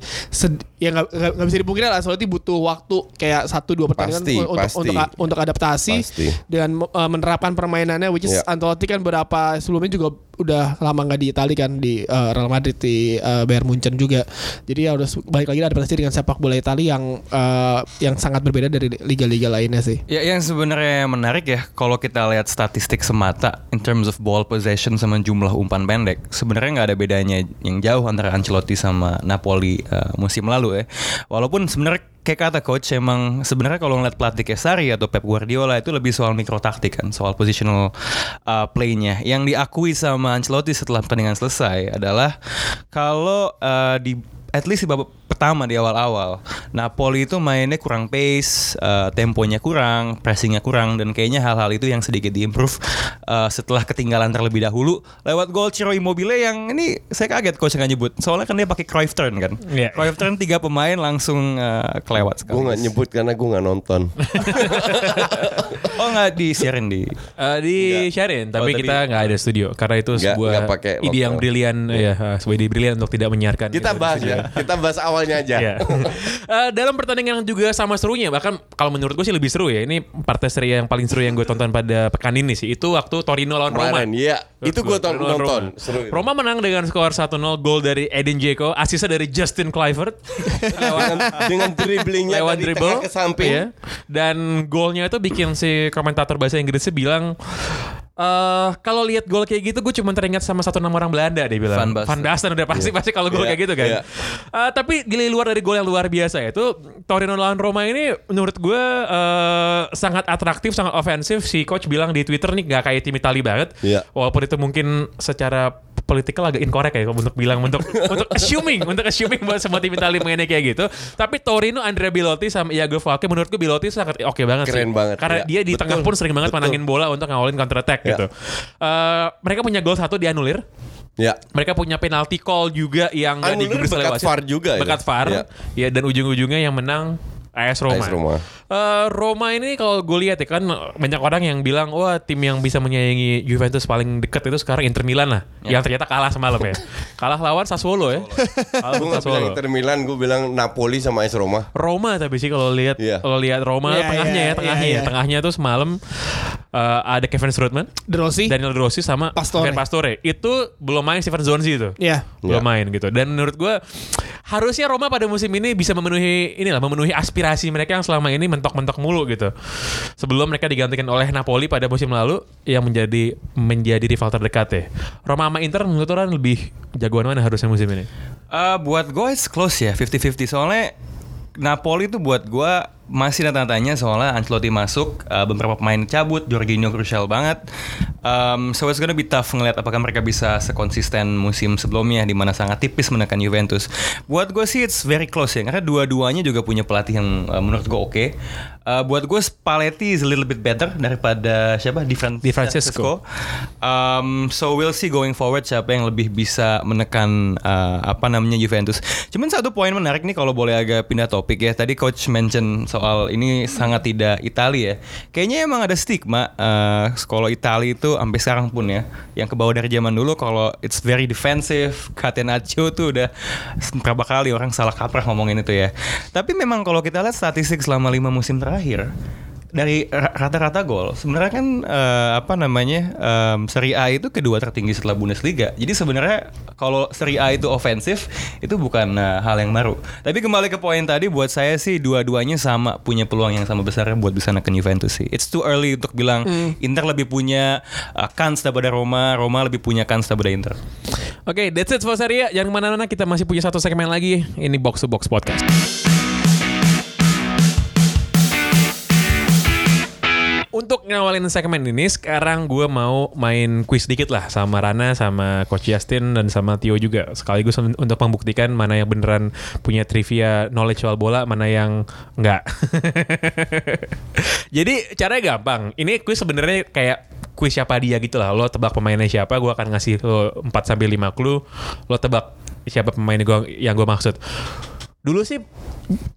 ya nggak bisa dipungkiri lah, Ancelotti butuh waktu kayak satu dua pertandingan Pasti, untuk pasti. untuk untuk adaptasi Pasti. dengan uh, menerapkan permainannya which is Ya. Ancelotti kan berapa sebelumnya juga udah lama nggak di Itali kan di uh, Real Madrid di uh, Bayern Munchen juga jadi ya udah balik lagi adaptasi dengan sepak bola Itali yang uh, yang sangat berbeda dari liga-liga lainnya sih Ya yang sebenarnya menarik ya kalau kita lihat statistik semata in terms of ball possession sama jumlah umpan pendek sebenarnya nggak ada bedanya yang jauh antara Ancelotti sama Napoli uh, musim lalu ya. Walaupun sebenarnya kayak kata coach emang sebenarnya kalau ngeliat pelatih kayak atau Pep Guardiola itu lebih soal mikro taktik kan, soal positional uh, play-nya. Yang diakui sama Ancelotti setelah pertandingan selesai adalah kalau uh, di at least di babak pertama di awal-awal Napoli itu mainnya kurang pace, eh, temponya kurang, pressingnya kurang dan kayaknya hal-hal itu yang sedikit diimprove eh, setelah ketinggalan terlebih dahulu lewat gol Ciro Immobile yang ini saya kaget coach nggak nyebut soalnya kan dia pakai Cruyff turn kan, Iya. Cruyff turn tiga pemain langsung eh, kelewat sekali. Gue nggak nyebut karena gue nggak nonton. (laughs) oh nggak disiarin di Eh, di sharein, tapi Oh, tapi- kita nggak ada studio karena itu Nggak- sebuah nggak pakai ide yang brilian ya, eh, sebuah ide brilian untuk tidak menyiarkan. Kita di bahas studio. ya. Kita bahas awalnya aja. Iya. (laughs) Eh, dalam pertandingan yang juga sama serunya bahkan kalau menurut gue sih lebih seru ya ini partai seri yang paling seru yang gue tonton pada pekan ini sih itu waktu Torino lawan Roma. Kemarin, iya. Itu gue nonton. Roma. Seru itu. Roma menang dengan skor 1-0 gol dari Edin Dzeko, asisnya dari Justin Kluivert dengan, dengan dribblingnya lewat dribble ke samping. iya. Dan golnya itu bikin si komentator bahasa Inggrisnya bilang eh kalau lihat gol kayak gitu gue cuma teringat sama satu nama orang Belanda dia bilang. Van Basten. Basten udah pasti pasti kalau gol Iya, kayak gitu kan. iya. Eh, tapi di luar dari gol yang luar biasa itu Torino lawan Roma ini menurut gue eh, sangat atraktif, sangat ofensif. Si coach bilang di Twitter nih nggak kayak tim Itali banget. Iya. Walaupun itu mungkin secara politikal agak incorrect ya untuk bilang untuk (laughs) untuk assuming untuk assuming buat semua tim Italia mainnya kayak gitu. Tapi Torino Andrea Bilotti sama Iago Falke menurut gue Bilotti sangat oke banget sih. Keren banget, Karena ya. dia di Betul, tengah pun sering banget betul. menangin bola untuk ngawalin counter attack Ya. gitu. Eh, mereka punya gol satu dianulir. Ya. Mereka punya penalti call juga yang nggak Anulir digubris oleh bekat. VAR juga ya? Bekat VAR. Ya. Ya dan ujung-ujungnya yang menang AS Roma. AS Roma. Eh, Roma ini kalau gue lihat ya kan banyak orang yang bilang wah tim yang bisa menyaingi Juventus paling dekat itu sekarang Inter Milan lah. Yang ternyata kalah semalam ya. (laughs) kalah lawan Sassuolo ya. Kalah Gue nggak bilang Sassuolo. Inter Milan, gue bilang Napoli sama AS Roma. Roma tapi sih kalau lihat Iya. kalau lihat Roma Iya, tengahnya iya, ya tengahnya iya, ya iya. tengahnya tuh semalam eh, ada Kevin Strootman, De Rossi Daniel De Rossi sama Pastore. Ivan Pastore. Itu belum main Steven Zonzi itu. ya belum Ya. main gitu. Dan menurut gue harusnya Roma pada musim ini bisa memenuhi inilah memenuhi aspirasi mereka yang selama ini mentok-mentok mulu gitu. Sebelum mereka digantikan oleh Napoli pada musim lalu yang menjadi menjadi rival terdekat ya. Roma sama Inter menurut orang lebih jagoan mana harusnya musim ini? Eh, buat gue close ya 50-50 soalnya Napoli itu buat gue masih ada tanya soalnya Ancelotti masuk eh, beberapa pemain cabut Jorginho krusial banget Um, so it's gonna be tough ngeliat apakah mereka bisa sekonsisten musim sebelumnya di mana sangat tipis menekan Juventus buat gue sih it's very close ya karena dua-duanya juga punya pelatih yang eh, menurut gue oke Eh, buat gue Spalletti is a little bit better daripada siapa Di, Fran- Di Francesco. Um, so we'll see going forward siapa yang lebih bisa menekan uh, apa namanya Juventus. Cuman satu poin menarik nih kalau boleh agak pindah topik ya. Tadi coach mention soal ini sangat tidak Italia ya. Kayaknya emang ada stigma uh, kalau Italia itu sampai sekarang pun ya yang ke bawah dari zaman dulu kalau it's very defensive, Catenaccio tuh udah berapa kali orang salah kaprah ngomongin itu ya. Tapi memang kalau kita lihat statistik selama lima musim terakhir dari ra- rata-rata gol sebenarnya kan eh, apa namanya em, Serie A itu kedua tertinggi setelah Bundesliga jadi sebenarnya kalau Serie A itu ofensif itu bukan eh, hal yang baru tapi kembali ke poin tadi buat saya sih dua-duanya sama punya peluang yang sama besar buat bisa neken Juventus sih it's too early untuk bilang Inter lebih punya eh, kans daripada Roma Roma lebih punya kans daripada Inter Oke, that's it for Serie A. Jangan ke mana-mana, kita masih punya satu segmen lagi. Ini Box to Box Podcast. Untuk ngawalin segmen ini, sekarang gue mau main quiz dikit lah sama Rana, sama Coach Justin, dan sama Tio juga. Sekaligus un- untuk membuktikan mana yang beneran punya trivia knowledge soal bola, mana yang enggak. (laughs) Jadi caranya gampang. Ini quiz sebenarnya kayak quiz siapa dia gitu lah. Lo tebak pemainnya siapa, gue akan ngasih lo 4 sampai 5 clue. Lo tebak siapa pemain gua, yang gue maksud. Dulu sih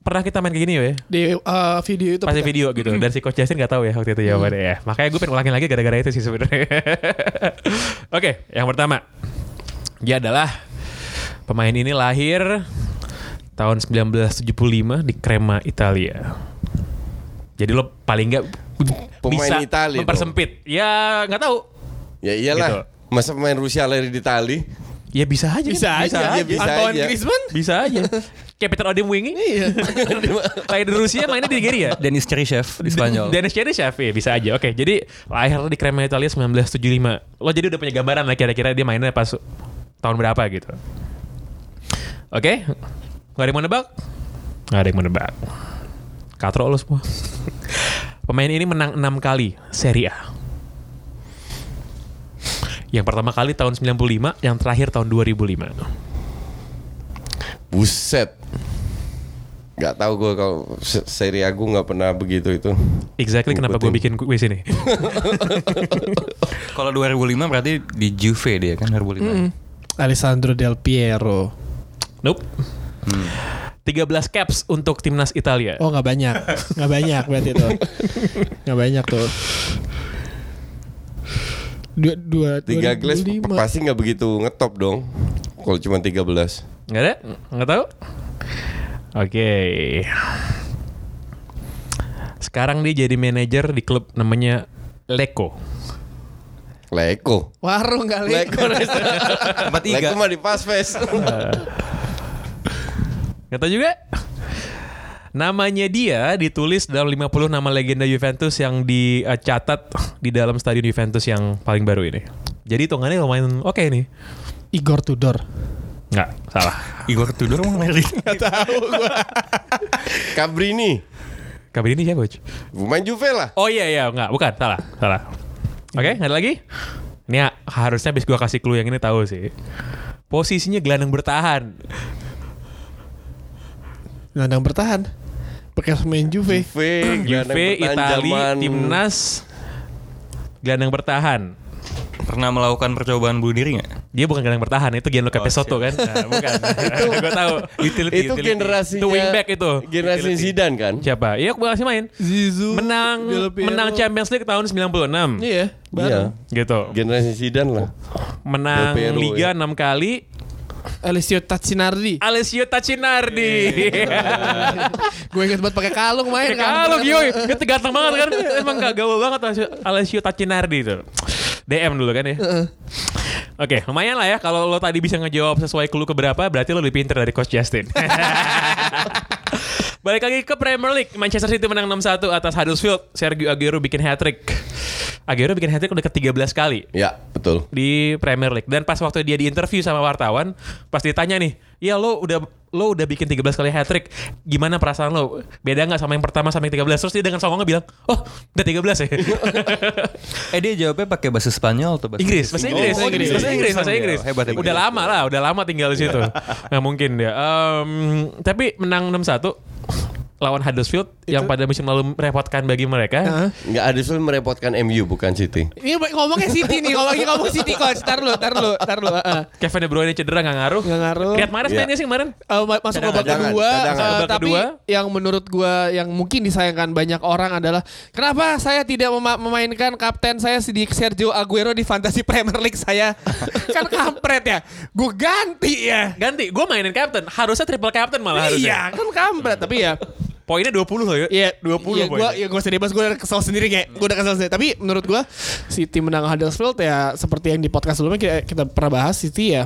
pernah kita main kayak gini ya. Di uh, video itu. Pasti video gitu. Dan si Coach Justin gak tahu ya waktu itu jawabannya ya. Makanya gue pengen ulangin lagi gara-gara itu sih sebenarnya. (laughs) Oke, yang pertama. Dia adalah pemain ini lahir tahun 1975 di Crema, Italia. Jadi lo paling nggak Pemain bisa Italia dong. mempersempit. Ya nggak tahu. Ya iyalah. Gitu. Masa pemain Rusia lahir di Itali? Ya bisa aja. Bisa kan? aja. aja, bisa Antoine aja. Griezmann. Bisa aja. (laughs) Kayak Peter Odem Wingi. Iya. (laughs) lahir di Rusia mainnya di Nigeria. Dennis Cheryshev di Spanyol Dennis Cheryshev ya bisa aja. Oke, jadi lahir di Crema Italia 1975. Lo jadi udah punya gambaran lah kira-kira dia mainnya pas tahun berapa gitu. Oke, nggak ada yang mau nebak? Nggak ada yang mau nebak. Katro lo semua. (laughs) Pemain ini menang 6 kali Serie A. Yang pertama kali tahun 95, yang terakhir tahun 2005. Buset. Gak tahu gue kalau se- seri aku nggak pernah begitu itu. Exactly kenapa gue bikin quiz ini. kalau 2005 berarti di Juve dia kan 2005 Alessandro Del Piero. Nope. 13 caps untuk timnas Italia. Oh nggak banyak, nggak banyak berarti itu. Nggak banyak tuh. Dua, dua, Tiga gelas 2005. pasti nggak begitu ngetop dong. Kalau cuma 13. Nggak ada? Nggak tahu? Oke. Sekarang dia jadi manajer di klub namanya Leko. Leko. Warung kali. Leko. (laughs) tempat tiga Leko mah di pas face. (laughs) Nggak tahu juga? Namanya dia ditulis dalam 50 nama legenda Juventus yang dicatat di dalam stadion Juventus yang paling baru ini. Jadi hitungannya lumayan oke nih. Igor Tudor. Nggak, salah. Igor Tudor mau lahir di Cabrini. Kabar ini siapa, Coach? Pemain Juve lah. Oh iya iya enggak, bukan, salah, salah. Oke, ada lagi? Ini ya, harusnya habis gua kasih clue yang ini tahu sih. Posisinya gelandang bertahan. Gelandang bertahan. Bekas main Juve. Juve, gelandang Juve, bertahan Itali, zaman- timnas gelandang bertahan. Pernah melakukan percobaan bunuh diri nggak Dia bukan gelandang bertahan, itu Gianluca Pesotto kan? Nah, bukan. (laughs) itu (laughs) gua tahu. Utility, Itu utility. generasinya Itu wingback itu. Generasi Utility. Zidane kan? Siapa? Iya, gua kasih main. Zizou. Menang Del Piero. menang Champions League tahun 96. Iya, baru. Iya. Gitu. Generasi Zidane lah. Menang Del Piero, Liga ya. 6 kali. Alessio Tacinardi. Alessio Tacinardi. (laughs) Gue inget banget pakai kalung main. Kalau Gio, itu ganteng banget kan. Emang gak gaul banget Alessio- Alessio Tacinardi itu. DM dulu kan ya. Oke, lumayan lah ya kalau lo tadi bisa ngejawab sesuai clue keberapa berarti lo lebih pinter dari Coach Justin. (laughs) Balik lagi ke Premier League. Manchester City menang 6-1 atas Huddersfield. Sergio Aguero bikin hat-trick. Aguero bikin hat-trick udah ke-13 kali Ya, betul. di Premier League. Dan pas waktu dia diinterview sama wartawan, pas ditanya nih, "Ya lo udah lo udah bikin 13 kali hat-trick. Gimana perasaan lo? Beda nggak sama yang pertama sama yang 13?" Terus dia dengan songongnya bilang, "Oh, udah 13 ya?" (laughs) Eh dia jawabnya pakai bahasa Spanyol atau bahasa Inggris, bahasa Inggris, Oh, Inggris. bahasa Inggris, bahasa Inggris. Hebat, hebat. Udah lama lah, udah lama tinggal di situ. (laughs) Nggak mungkin dia. Em, tapi menang 6-1 lawan Huddersfield yang pada musim lalu merepotkan bagi mereka. Heeh. Nggak ada sulit merepotkan MU bukan City. Ini ngomongnya City nih, ngomongnya ngomong City coach. Tar lu, tar lu, tar lu. heeh. Kevin De Bruyne cedera nggak ngaruh. Nggak ngaruh. Riyad Mahrez Iya. mainnya sih kemarin. Ma- masuk Cadangan, babak cadangan, kedua, cadangan. Babak tapi kedua. yang menurut gua yang mungkin disayangkan banyak orang adalah kenapa saya tidak mema- memainkan kapten saya si Sergio Aguero di Fantasy Premier League saya (laughs) kan kampret ya, gue ganti ya. Ganti, gue mainin captain. Harusnya triple captain malah harusnya. Iya kan kampret tapi ya Poinnya 20 loh ya. Iya 20 iya, gua, ya gue sedih banget gue udah kesel sendiri kayak gue udah kesel sendiri tapi menurut gue City menang Huddersfield ya seperti yang di podcast sebelumnya kita, kita pernah bahas City ya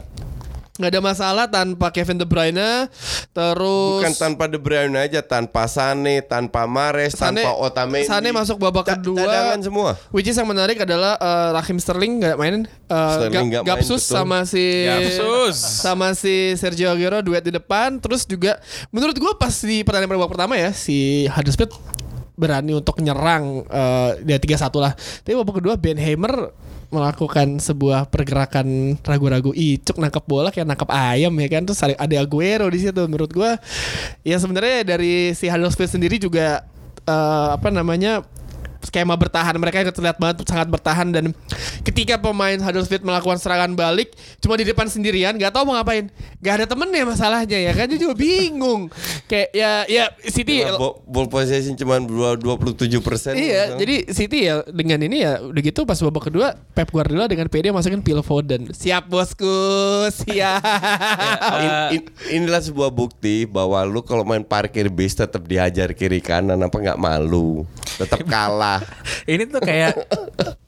nggak ada masalah tanpa Kevin De Bruyne terus Bukan tanpa De Bruyne aja, tanpa Sane, tanpa Mares, Sane- tanpa Otamendi. Sane masuk babak Ca- kedua. Cadangan semua. Which is yang menarik adalah eh, Raheem Sterling nggak main, eh, Sterling Ga- nggak main, Gapsus betul. sama si Gapsus. sama si Sergio Aguero duet di depan. Terus juga menurut gue pas di pertandingan babak pertama ya si Huddersfield berani untuk nyerang eh dia 3-1 lah. Tapi babak kedua Ben Hamer melakukan sebuah pergerakan ragu-ragu. Icuk nangkap bola kayak nangkap ayam ya kan? Terus ada Aguero di situ. Menurut gua ya sebenarnya dari si Huddersfield sendiri juga eh, apa namanya skema bertahan mereka yang terlihat banget sangat bertahan dan ketika pemain Huddersfield melakukan serangan balik cuma di depan sendirian nggak tahu mau ngapain nggak ada temennya masalahnya ya kan juga bingung kayak ya ya City Cuma bo- ball possession cuma 27 persen. Iya, jadi City ya dengan ini ya udah gitu pas babak kedua Pep Guardiola dengan PD masukin Phil Foden. Siap bosku, siap. In- in- inilah sebuah bukti bahwa lu kalau main parkir bis tetap dihajar kiri kanan apa nggak malu tetap kalah Ini tuh kayak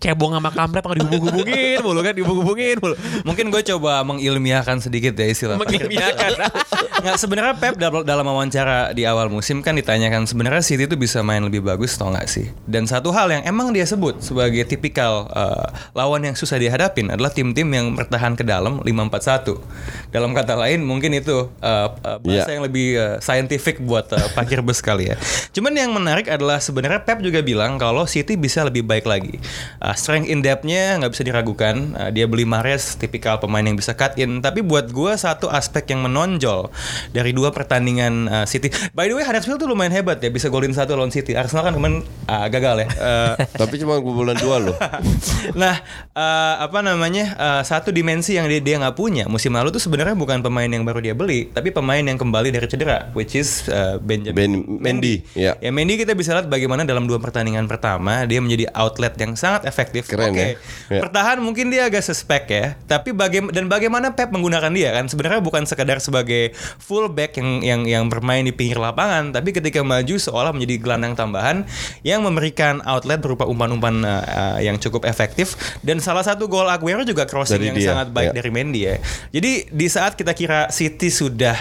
cebong sama kampret yang dihubung-hubungin mulu kan, dihubung-hubungin mulu. Mungkin gue coba mengilmiahkan sedikit ya istilah. Mengilmiahkan. (laughs) Nggak sebenarnya Pep dalam, wawancara di awal musim kan ditanyakan sebenarnya City itu bisa main lebih bagus atau nggak sih? Dan satu hal yang emang dia sebut sebagai tipikal uh, lawan yang susah dihadapin adalah tim-tim yang bertahan ke dalam 5-4-1. Dalam kata lain mungkin itu uh, uh, bahasa Iya. yang lebih uh, scientific buat uh, parkir bus kali ya. Cuman yang menarik adalah sebenarnya Pep juga bilang kalau City bisa lebih baik lagi. Uh, strength in depth-nya nggak bisa diragukan. Uh, dia beli Mahrez tipikal pemain yang bisa cut in. Tapi buat gua satu aspek yang menonjol dari dua pertandingan uh, City. By the way Huddersfield tuh lumayan hebat ya bisa golin satu lawan City. Arsenal kan kemarin uh, gagal ya. Uh, (laughs) tapi cuma bulan dua loh (laughs) nah, eh, apa namanya? eh, satu dimensi yang dia dia nggak punya musim lalu tuh sebenarnya bukan pemain yang baru dia beli, tapi pemain yang kembali dari cedera, which is eh, Benjamin Ben Mendy ya Ya Mendy kita bisa lihat bagaimana dalam dua pertandingan pertama dia menjadi outlet yang sangat efektif. Keren Oke, ya. Ya. Bertahan mungkin dia agak suspek ya, tapi bagaimana dan bagaimana Pep menggunakan dia kan sebenarnya bukan sekedar sebagai fullback yang yang yang bermain di pinggir lapangan, tapi ketika maju seolah menjadi gelandang tambahan yang memberikan outlet berupa umpan-umpan uh, uh, yang cukup efektif dan salah satu gol Aguero juga crossing Dari yang dia, sangat baik ya. dari Mendy ya. Jadi di saat kita kira City sudah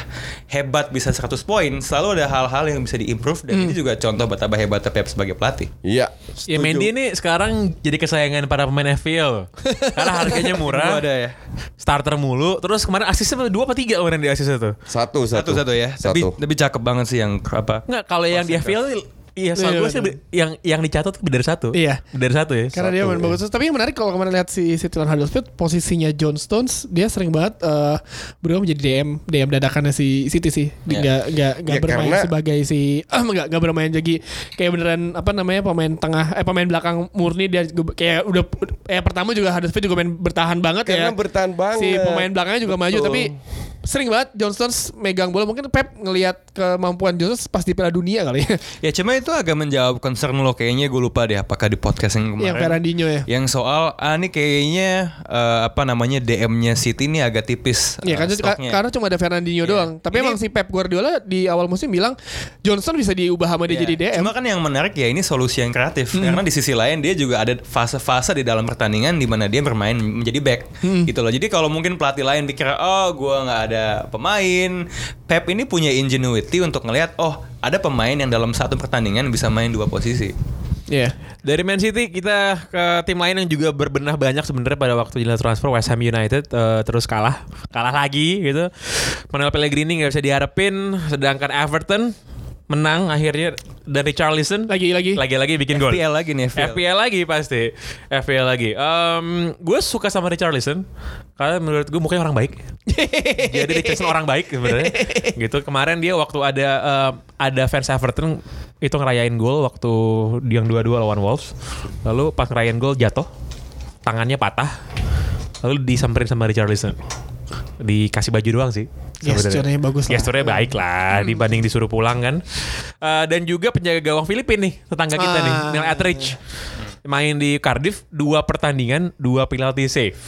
hebat bisa 100 poin, selalu ada hal-hal yang bisa diimprove dan ini juga contoh betapa hebatnya Pep sebagai pelatih. iya Ya setuju. Mendy ini sekarang jadi kesayangan para pemain FPL Karena harganya murah ada ya. Starter mulu Terus kemarin asisnya dua apa tiga kemarin di asis itu satu satu Satu-satu ya. Tapi satu lebih cakep banget sih yang apa? Enggak kalau yang di FPL Iya soal Iya, gue sih bener. yang yang dicatat lebih dari satu Iya. Dari satu ya Karena dia Satu, main ya. bagus terus. Tapi yang menarik kalau kemarin lihat si City lawan Huddersfield posisinya John Stones dia sering banget eh berubah menjadi DM DM dadakannya si City sih. Dia Ya. nggak nggak nggak Ya, bermain karena- sebagai si ah (clears throat) nggak nggak bermain jadi kayak beneran apa namanya pemain tengah eh pemain belakang murni dia kayak udah eh pertama juga Huddersfield juga main bertahan banget Karena ya. bertahan banget. Si pemain belakangnya juga maju Betul. tapi sering banget John Stones megang bola mungkin Pep ngelihat kemampuan John Stones pas di Piala Dunia kali ya. (laughs) Ya cuma itu agak menjawab concern lo kayaknya gue lupa deh apakah di podcast yang kemarin. yang Fernandinho ya. Yang soal ah ini kayaknya eh, apa namanya DM-nya City ini agak tipis. Iya kan eh, ka- stoknya. karena cuma ada Fernandinho Iya. doang. Tapi Ini- emang si Pep Guardiola di awal musim bilang Johnson bisa diubah sama dia Iya. jadi DM. Cuma kan yang menarik ya ini solusi yang kreatif Hmm. karena di sisi lain dia juga ada fase-fase di dalam pertandingan di mana dia bermain menjadi back Hmm. gitu loh. Jadi kalau mungkin pelatih lain pikir oh gua nggak ada pemain. Pep ini punya ingenuity untuk ngelihat oh ada pemain yang dalam satu pertandingan bisa main dua posisi. Iya. Dari Man City kita ke tim lain yang juga berbenah banyak sebenarnya pada waktu jelas transfer West Ham United eh, terus kalah, kalah lagi gitu. Manuel Pellegrini nggak bisa diharapin, sedangkan Everton menang akhirnya dan Richarlison Lagi lagi. lagi-lagi bikin gol. FPL lagi nih FPL. FPL lagi pasti. FPL lagi. Em, Gue suka sama Richarlison Karena menurut gue mukanya orang baik. (laughs) Jadi Richarlison orang baik sebenarnya. Gitu. Kemarin dia waktu ada em, Ada fans Everton Itu ngerayain gol waktu Yang dua-dua lawan Wolves. Lalu pas ngerayain gol jatuh. Tangannya patah. Lalu disamperin sama Richarlison. Dikasih baju doang sih. Gesturnya bagus lah. Gesturnya baik lah dibanding disuruh pulang kan. Eh, dan juga penjaga gawang Filipina nih, tetangga kita nih, Ah. Neil Etheridge. Main di Cardiff dua pertandingan, dua penalty save.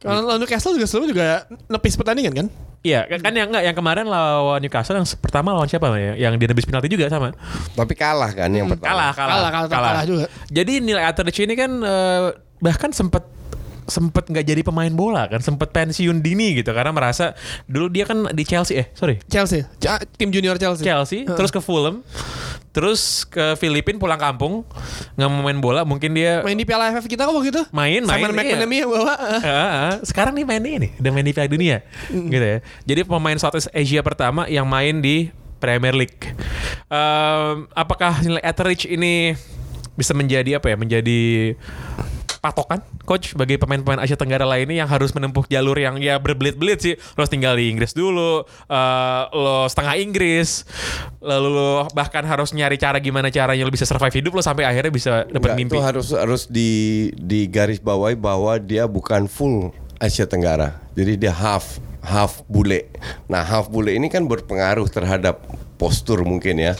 Kalau lawan Newcastle juga sebelumnya juga nepis pertandingan kan? Iya, kan yang enggak yang kemarin lawan Newcastle yang pertama lawan siapa ya? Yang dia nebis penalti juga sama. Tapi kalah kan yang pertama. Kalah, kalah, Kalah, kalah, kalah juga. Jadi Neil Etheridge ini kan eh, bahkan sempat sempet nggak jadi pemain bola kan sempet pensiun dini gitu karena merasa dulu dia kan di Chelsea eh sorry Chelsea, tim junior Chelsea. Chelsea, terus ke Fulham, terus ke Filipina pulang kampung, nggak mau main bola, mungkin dia Main di Piala AFF kita kok waktu itu. Main, main, Simon iya. McManamy yang bawa. Ah, ah, sekarang nih main ini, udah main di Piala Dunia, gitu ya. Jadi pemain Southeast Asia pertama yang main di Premier League. Em, apakah nilai Etheridge ini bisa menjadi apa ya? Menjadi patokan coach bagi pemain-pemain Asia Tenggara lainnya yang harus menempuh jalur yang ya berbelit-belit sih. Lo tinggal di Inggris dulu, eh, lo setengah Inggris, lalu lo bahkan harus nyari cara gimana caranya lo bisa survive hidup lo sampai akhirnya bisa dapat mimpi. itu harus harus di di garis bawahi bahwa dia bukan full Asia Tenggara. Jadi dia half half bule. Nah, half bule ini kan berpengaruh terhadap postur mungkin ya.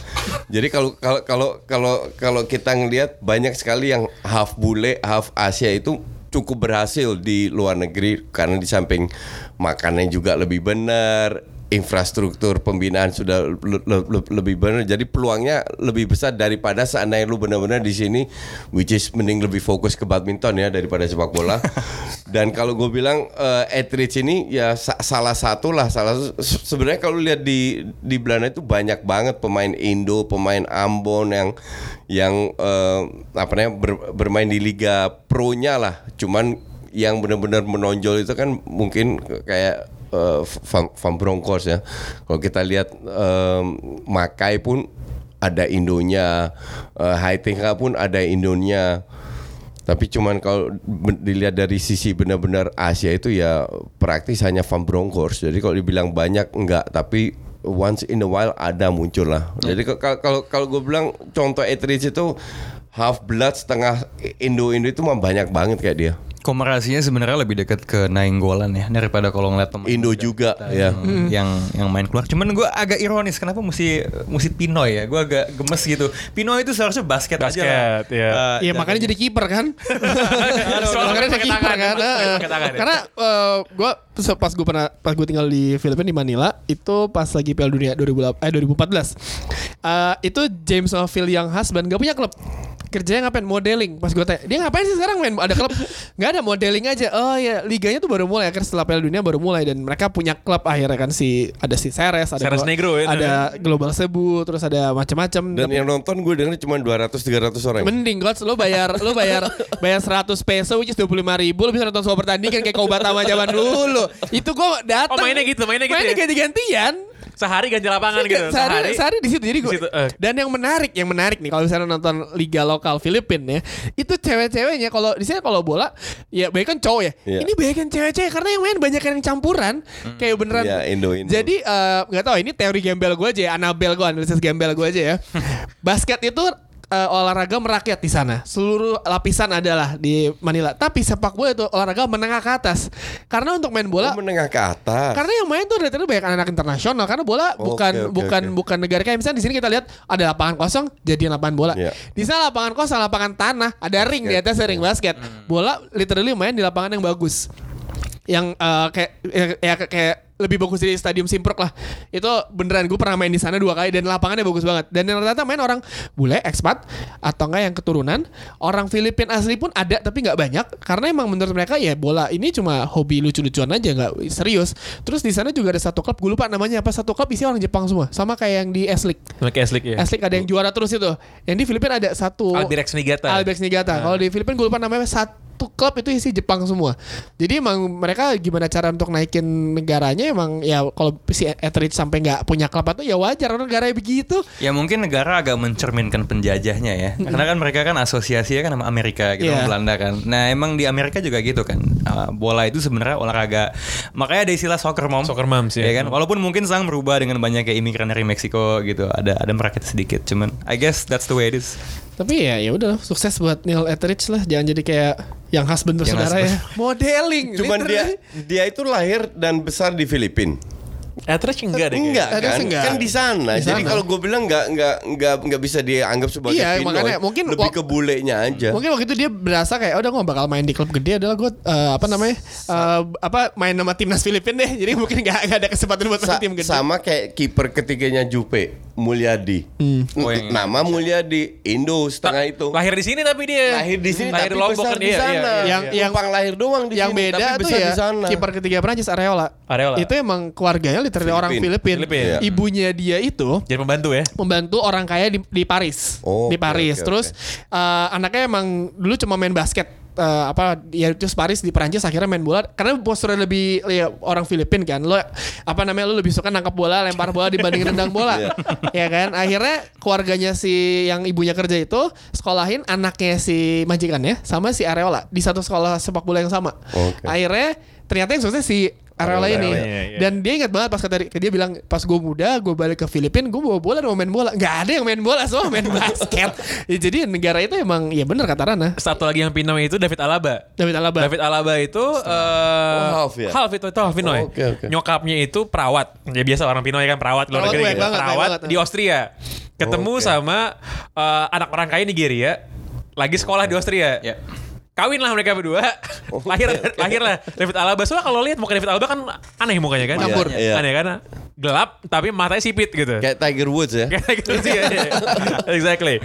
Jadi kalau kalau kalau kalau kalau kita ngelihat banyak sekali yang half bule, half Asia itu cukup berhasil di luar negeri karena di samping makannya juga lebih benar, infrastruktur pembinaan sudah le- le- le- lebih benar. Jadi peluangnya lebih besar daripada seandainya lu benar-benar di sini which is mending lebih fokus ke badminton ya daripada sepak bola. (laughs) Dan kalau gue bilang eh, Etheridge ini ya sa- salah satu lah salah se- sebenarnya kalau lihat di di Belanda itu banyak banget pemain Indo pemain Ambon yang yang eh, apa namanya ber- bermain di liga pro-nya lah. Cuman yang benar-benar menonjol itu kan mungkin kayak eh, Van, Van Bronckhorst ya. Kalau kita lihat em, Makai pun ada Indonya, uh, Haitinga pun ada Indonya. Tapi cuman kalau dilihat dari sisi benar-benar Asia itu ya praktis hanya Van Bronckhorst. Jadi kalau dibilang banyak enggak, tapi once in a while ada muncul lah. Jadi ke- kalau kalau kalau gue bilang contoh Etheridge itu half blood setengah Indo-Indo itu mah banyak banget kayak dia. Komerasinya sebenarnya lebih dekat ke Nainggolan ya daripada kalau ngeliat pemain Indo juga kita ya. yang, yang yang main keluar. Cuman gue agak ironis kenapa mesti mesti Pinoy ya? Gue agak gemes gitu. Pinoy itu seharusnya basket, aja lah. Basket, iya. Eh, Iya makanya jadi kiper kan. (laughs) Soalnya makanya jadi kiper kan. tangan ya. Karena eh, gua se- pas gue pernah pas gue tinggal di Filipina di Manila itu pas lagi Piala Dunia 2008 eh 2014. Eh, itu James O'Phil yang husband gak punya klub kerjanya ngapain modeling pas gue tanya dia ngapain sih sekarang main ada klub nggak ada modeling aja oh ya liganya tuh baru mulai akhirnya setelah Piala Dunia baru mulai dan mereka punya klub akhirnya kan si ada si Ceres ada Ceres Negro ya. ada Global Sebu terus ada macam-macam Dan yang nonton gue denger cuma 200 300 orang. Mending Gods lo bayar lo bayar bayar 100 peso which is 25 ribu lo bisa nonton semua pertandingan kayak kau Batama zaman dulu. Itu gua datang. Oh, mainnya gitu, mainnya gitu Mainnya ya? ganti-gantian. Sehari ganti lapangan gitu. Sehari, sehari di situ jadi gue. Di situ, eh. Dan yang menarik, yang menarik nih kalau misalnya nonton liga lokal Filipina ya, itu cewek-ceweknya kalau di sini kalau bola ya banyak kan cowok ya. Iya. Ini banyak kan cewek-cewek karena yang main banyak yang campuran kayak beneran. Iya, Indo, Indo. Jadi eh, nggak tahu ini teori gembel gue aja ya, Anabel gue analisis gembel gue aja ya. (laughs) Basket itu eh, olahraga merakyat di sana. Seluruh lapisan adalah di Manila. Tapi sepak bola itu olahraga menengah ke atas. Karena untuk main bola Oh, menengah ke atas. karena yang main tuh dari tadi banyak anak internasional karena bola Oh, bukan oke, bukan oke. bukan negara kayak misalnya di sini kita lihat ada lapangan kosong jadi lapangan bola. Iya. Di sana lapangan kosong, lapangan tanah, ada ring di atas ring basket. Bola literally main di lapangan yang bagus. Yang eh, kayak ya, ya, kayak lebih bagus dari Stadium Simprok lah. Itu beneran gue pernah main di sana dua kali dan lapangannya bagus banget. Dan yang ternyata main orang bule, ekspat atau enggak yang keturunan. Orang Filipin asli pun ada tapi nggak banyak karena emang menurut mereka ya bola ini cuma hobi lucu-lucuan aja nggak serius. Terus di sana juga ada satu klub gue lupa namanya apa satu klub isi orang Jepang semua sama kayak yang di S League. Eslik ya. S League ada yang juara terus itu. Yang di Filipina ada satu Albirex Niigata. Albirex Niigata. Kalau di Filipina gue lupa namanya satu klub itu isi Jepang semua. Jadi emang mereka gimana cara untuk naikin negaranya emang ya kalau si Etheridge sampai nggak punya klub itu ya wajar orang negaranya begitu. Ya mungkin negara agak mencerminkan penjajahnya ya. Karena kan mereka kan asosiasinya kan sama Amerika gitu, sama Belanda kan. Nah emang di Amerika juga gitu kan. Uh, bola itu sebenarnya olahraga. Makanya ada istilah soccer mom. Soccer moms, ya. kan. Walaupun mungkin sang berubah dengan banyak kayak imigran dari Meksiko gitu. Ada ada merakit sedikit. Cuman I guess that's the way it is. Tapi ya ya udah sukses buat Neil Etheridge lah. Jangan jadi kayak yang husband Yang bersaudara ya. Modeling. (laughs) Cuman dia dia itu lahir dan besar di Filipina. Eslik enggak deh. Enggak Ada kan? enggak. Kan di sana. Di Jadi kalau gue bilang enggak enggak enggak enggak bisa dianggap sebagai Iya, Pinoy. makanya mungkin lebih ke bulenya aja. Mungkin waktu itu dia berasa kayak "Oh, udah gue bakal main di klub gede adalah gue eh, apa namanya eh, apa main sama timnas Filipina deh jadi mungkin nggak nggak ada kesempatan buat Sa- main tim gede sama kayak kiper ketiganya Jupe, Mulyadi. Hmm. Oh, yang- Nama Mulyadi, Indo setengah itu. Lahir di sini tapi dia. Lahir di sini lahir tapi di Lombok besar kan di iya, sana. iya, iya. Yang- yang- lahir doang di yang sini, beda tapi tuh ya di sana. kiper ketiga Prancis Areola. Areola. Itu emang keluarganya literally orang Filipin. Filipin. Filipin. Iya. Ibunya dia itu Jadi pembantu ya. membantu orang kaya di, di Paris. Oh, di Paris. oke, Terus eh, anaknya emang dulu cuma main basket. Eh, apa ya terus Paris di Perancis akhirnya main bola karena posturnya lebih ya, orang Filipin kan lo apa namanya lo lebih suka nangkap bola lempar bola dibanding nendang bola Iya. ya kan akhirnya keluarganya si yang ibunya kerja itu sekolahin anaknya si majikannya sama si Areola di satu sekolah sepak bola yang sama Oke. akhirnya ternyata yang sukses si Ini iya, iya. dan dia ingat banget pas kata dia bilang pas gue muda gue balik ke Filipina gue bawa bola mau main bola nggak ada yang main bola semua main (laughs) basket ya, jadi negara itu emang ya bener kata Rana Satu lagi yang Pinoy itu David Alaba. David Alaba David Alaba itu eh half ya? Half itu itu half Pinoy. Oh, oke, oke. Nyokapnya itu perawat. Ya biasa orang Pinoy kan perawat luar Perawat negeri gitu. banget, perawat di Austria. Ketemu Oke. sama eh, anak orang kaya Nigeria lagi sekolah di Austria. Ya. Kawin lah mereka berdua. (laughs) lahir lahir lah David Alaba. Soalnya kalau lihat muka David Alaba kan aneh mukanya kan. Campur. Iya, iya. Aneh kan. Gelap tapi matanya sipit gitu. Kayak Tiger Woods ya. (laughs) Kayak gitu sih ya. exactly.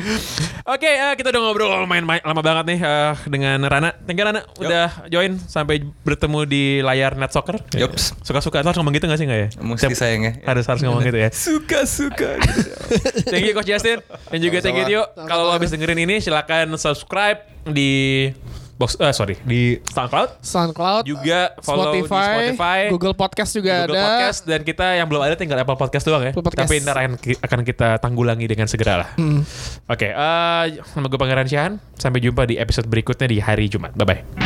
Oke, eh, kita udah ngobrol lumayan ma- lama banget nih eh, dengan Rana. Thank you Rana udah join sampai bertemu di layar net soccer. Yups. Suka-suka harus ngomong gitu gak sih gak ya? Mesti sayang ya. Harus harus ngomong gitu ya. Suka-suka (laughs) Thank you Coach Justin dan juga thank you Tio. Kalau lo habis dengerin ini silakan subscribe di box eh sorry di SoundCloud SoundCloud juga follow Spotify, di Spotify Google Podcast juga Google ada Podcast dan kita yang belum ada tinggal Apple Podcast doang ya. Podcast. Tapi ntar akan, akan kita tanggulangi dengan segera lah. Oke, eh nama gue Pangeran Syahan. Sampai jumpa di episode berikutnya di hari Jumat. Bye bye.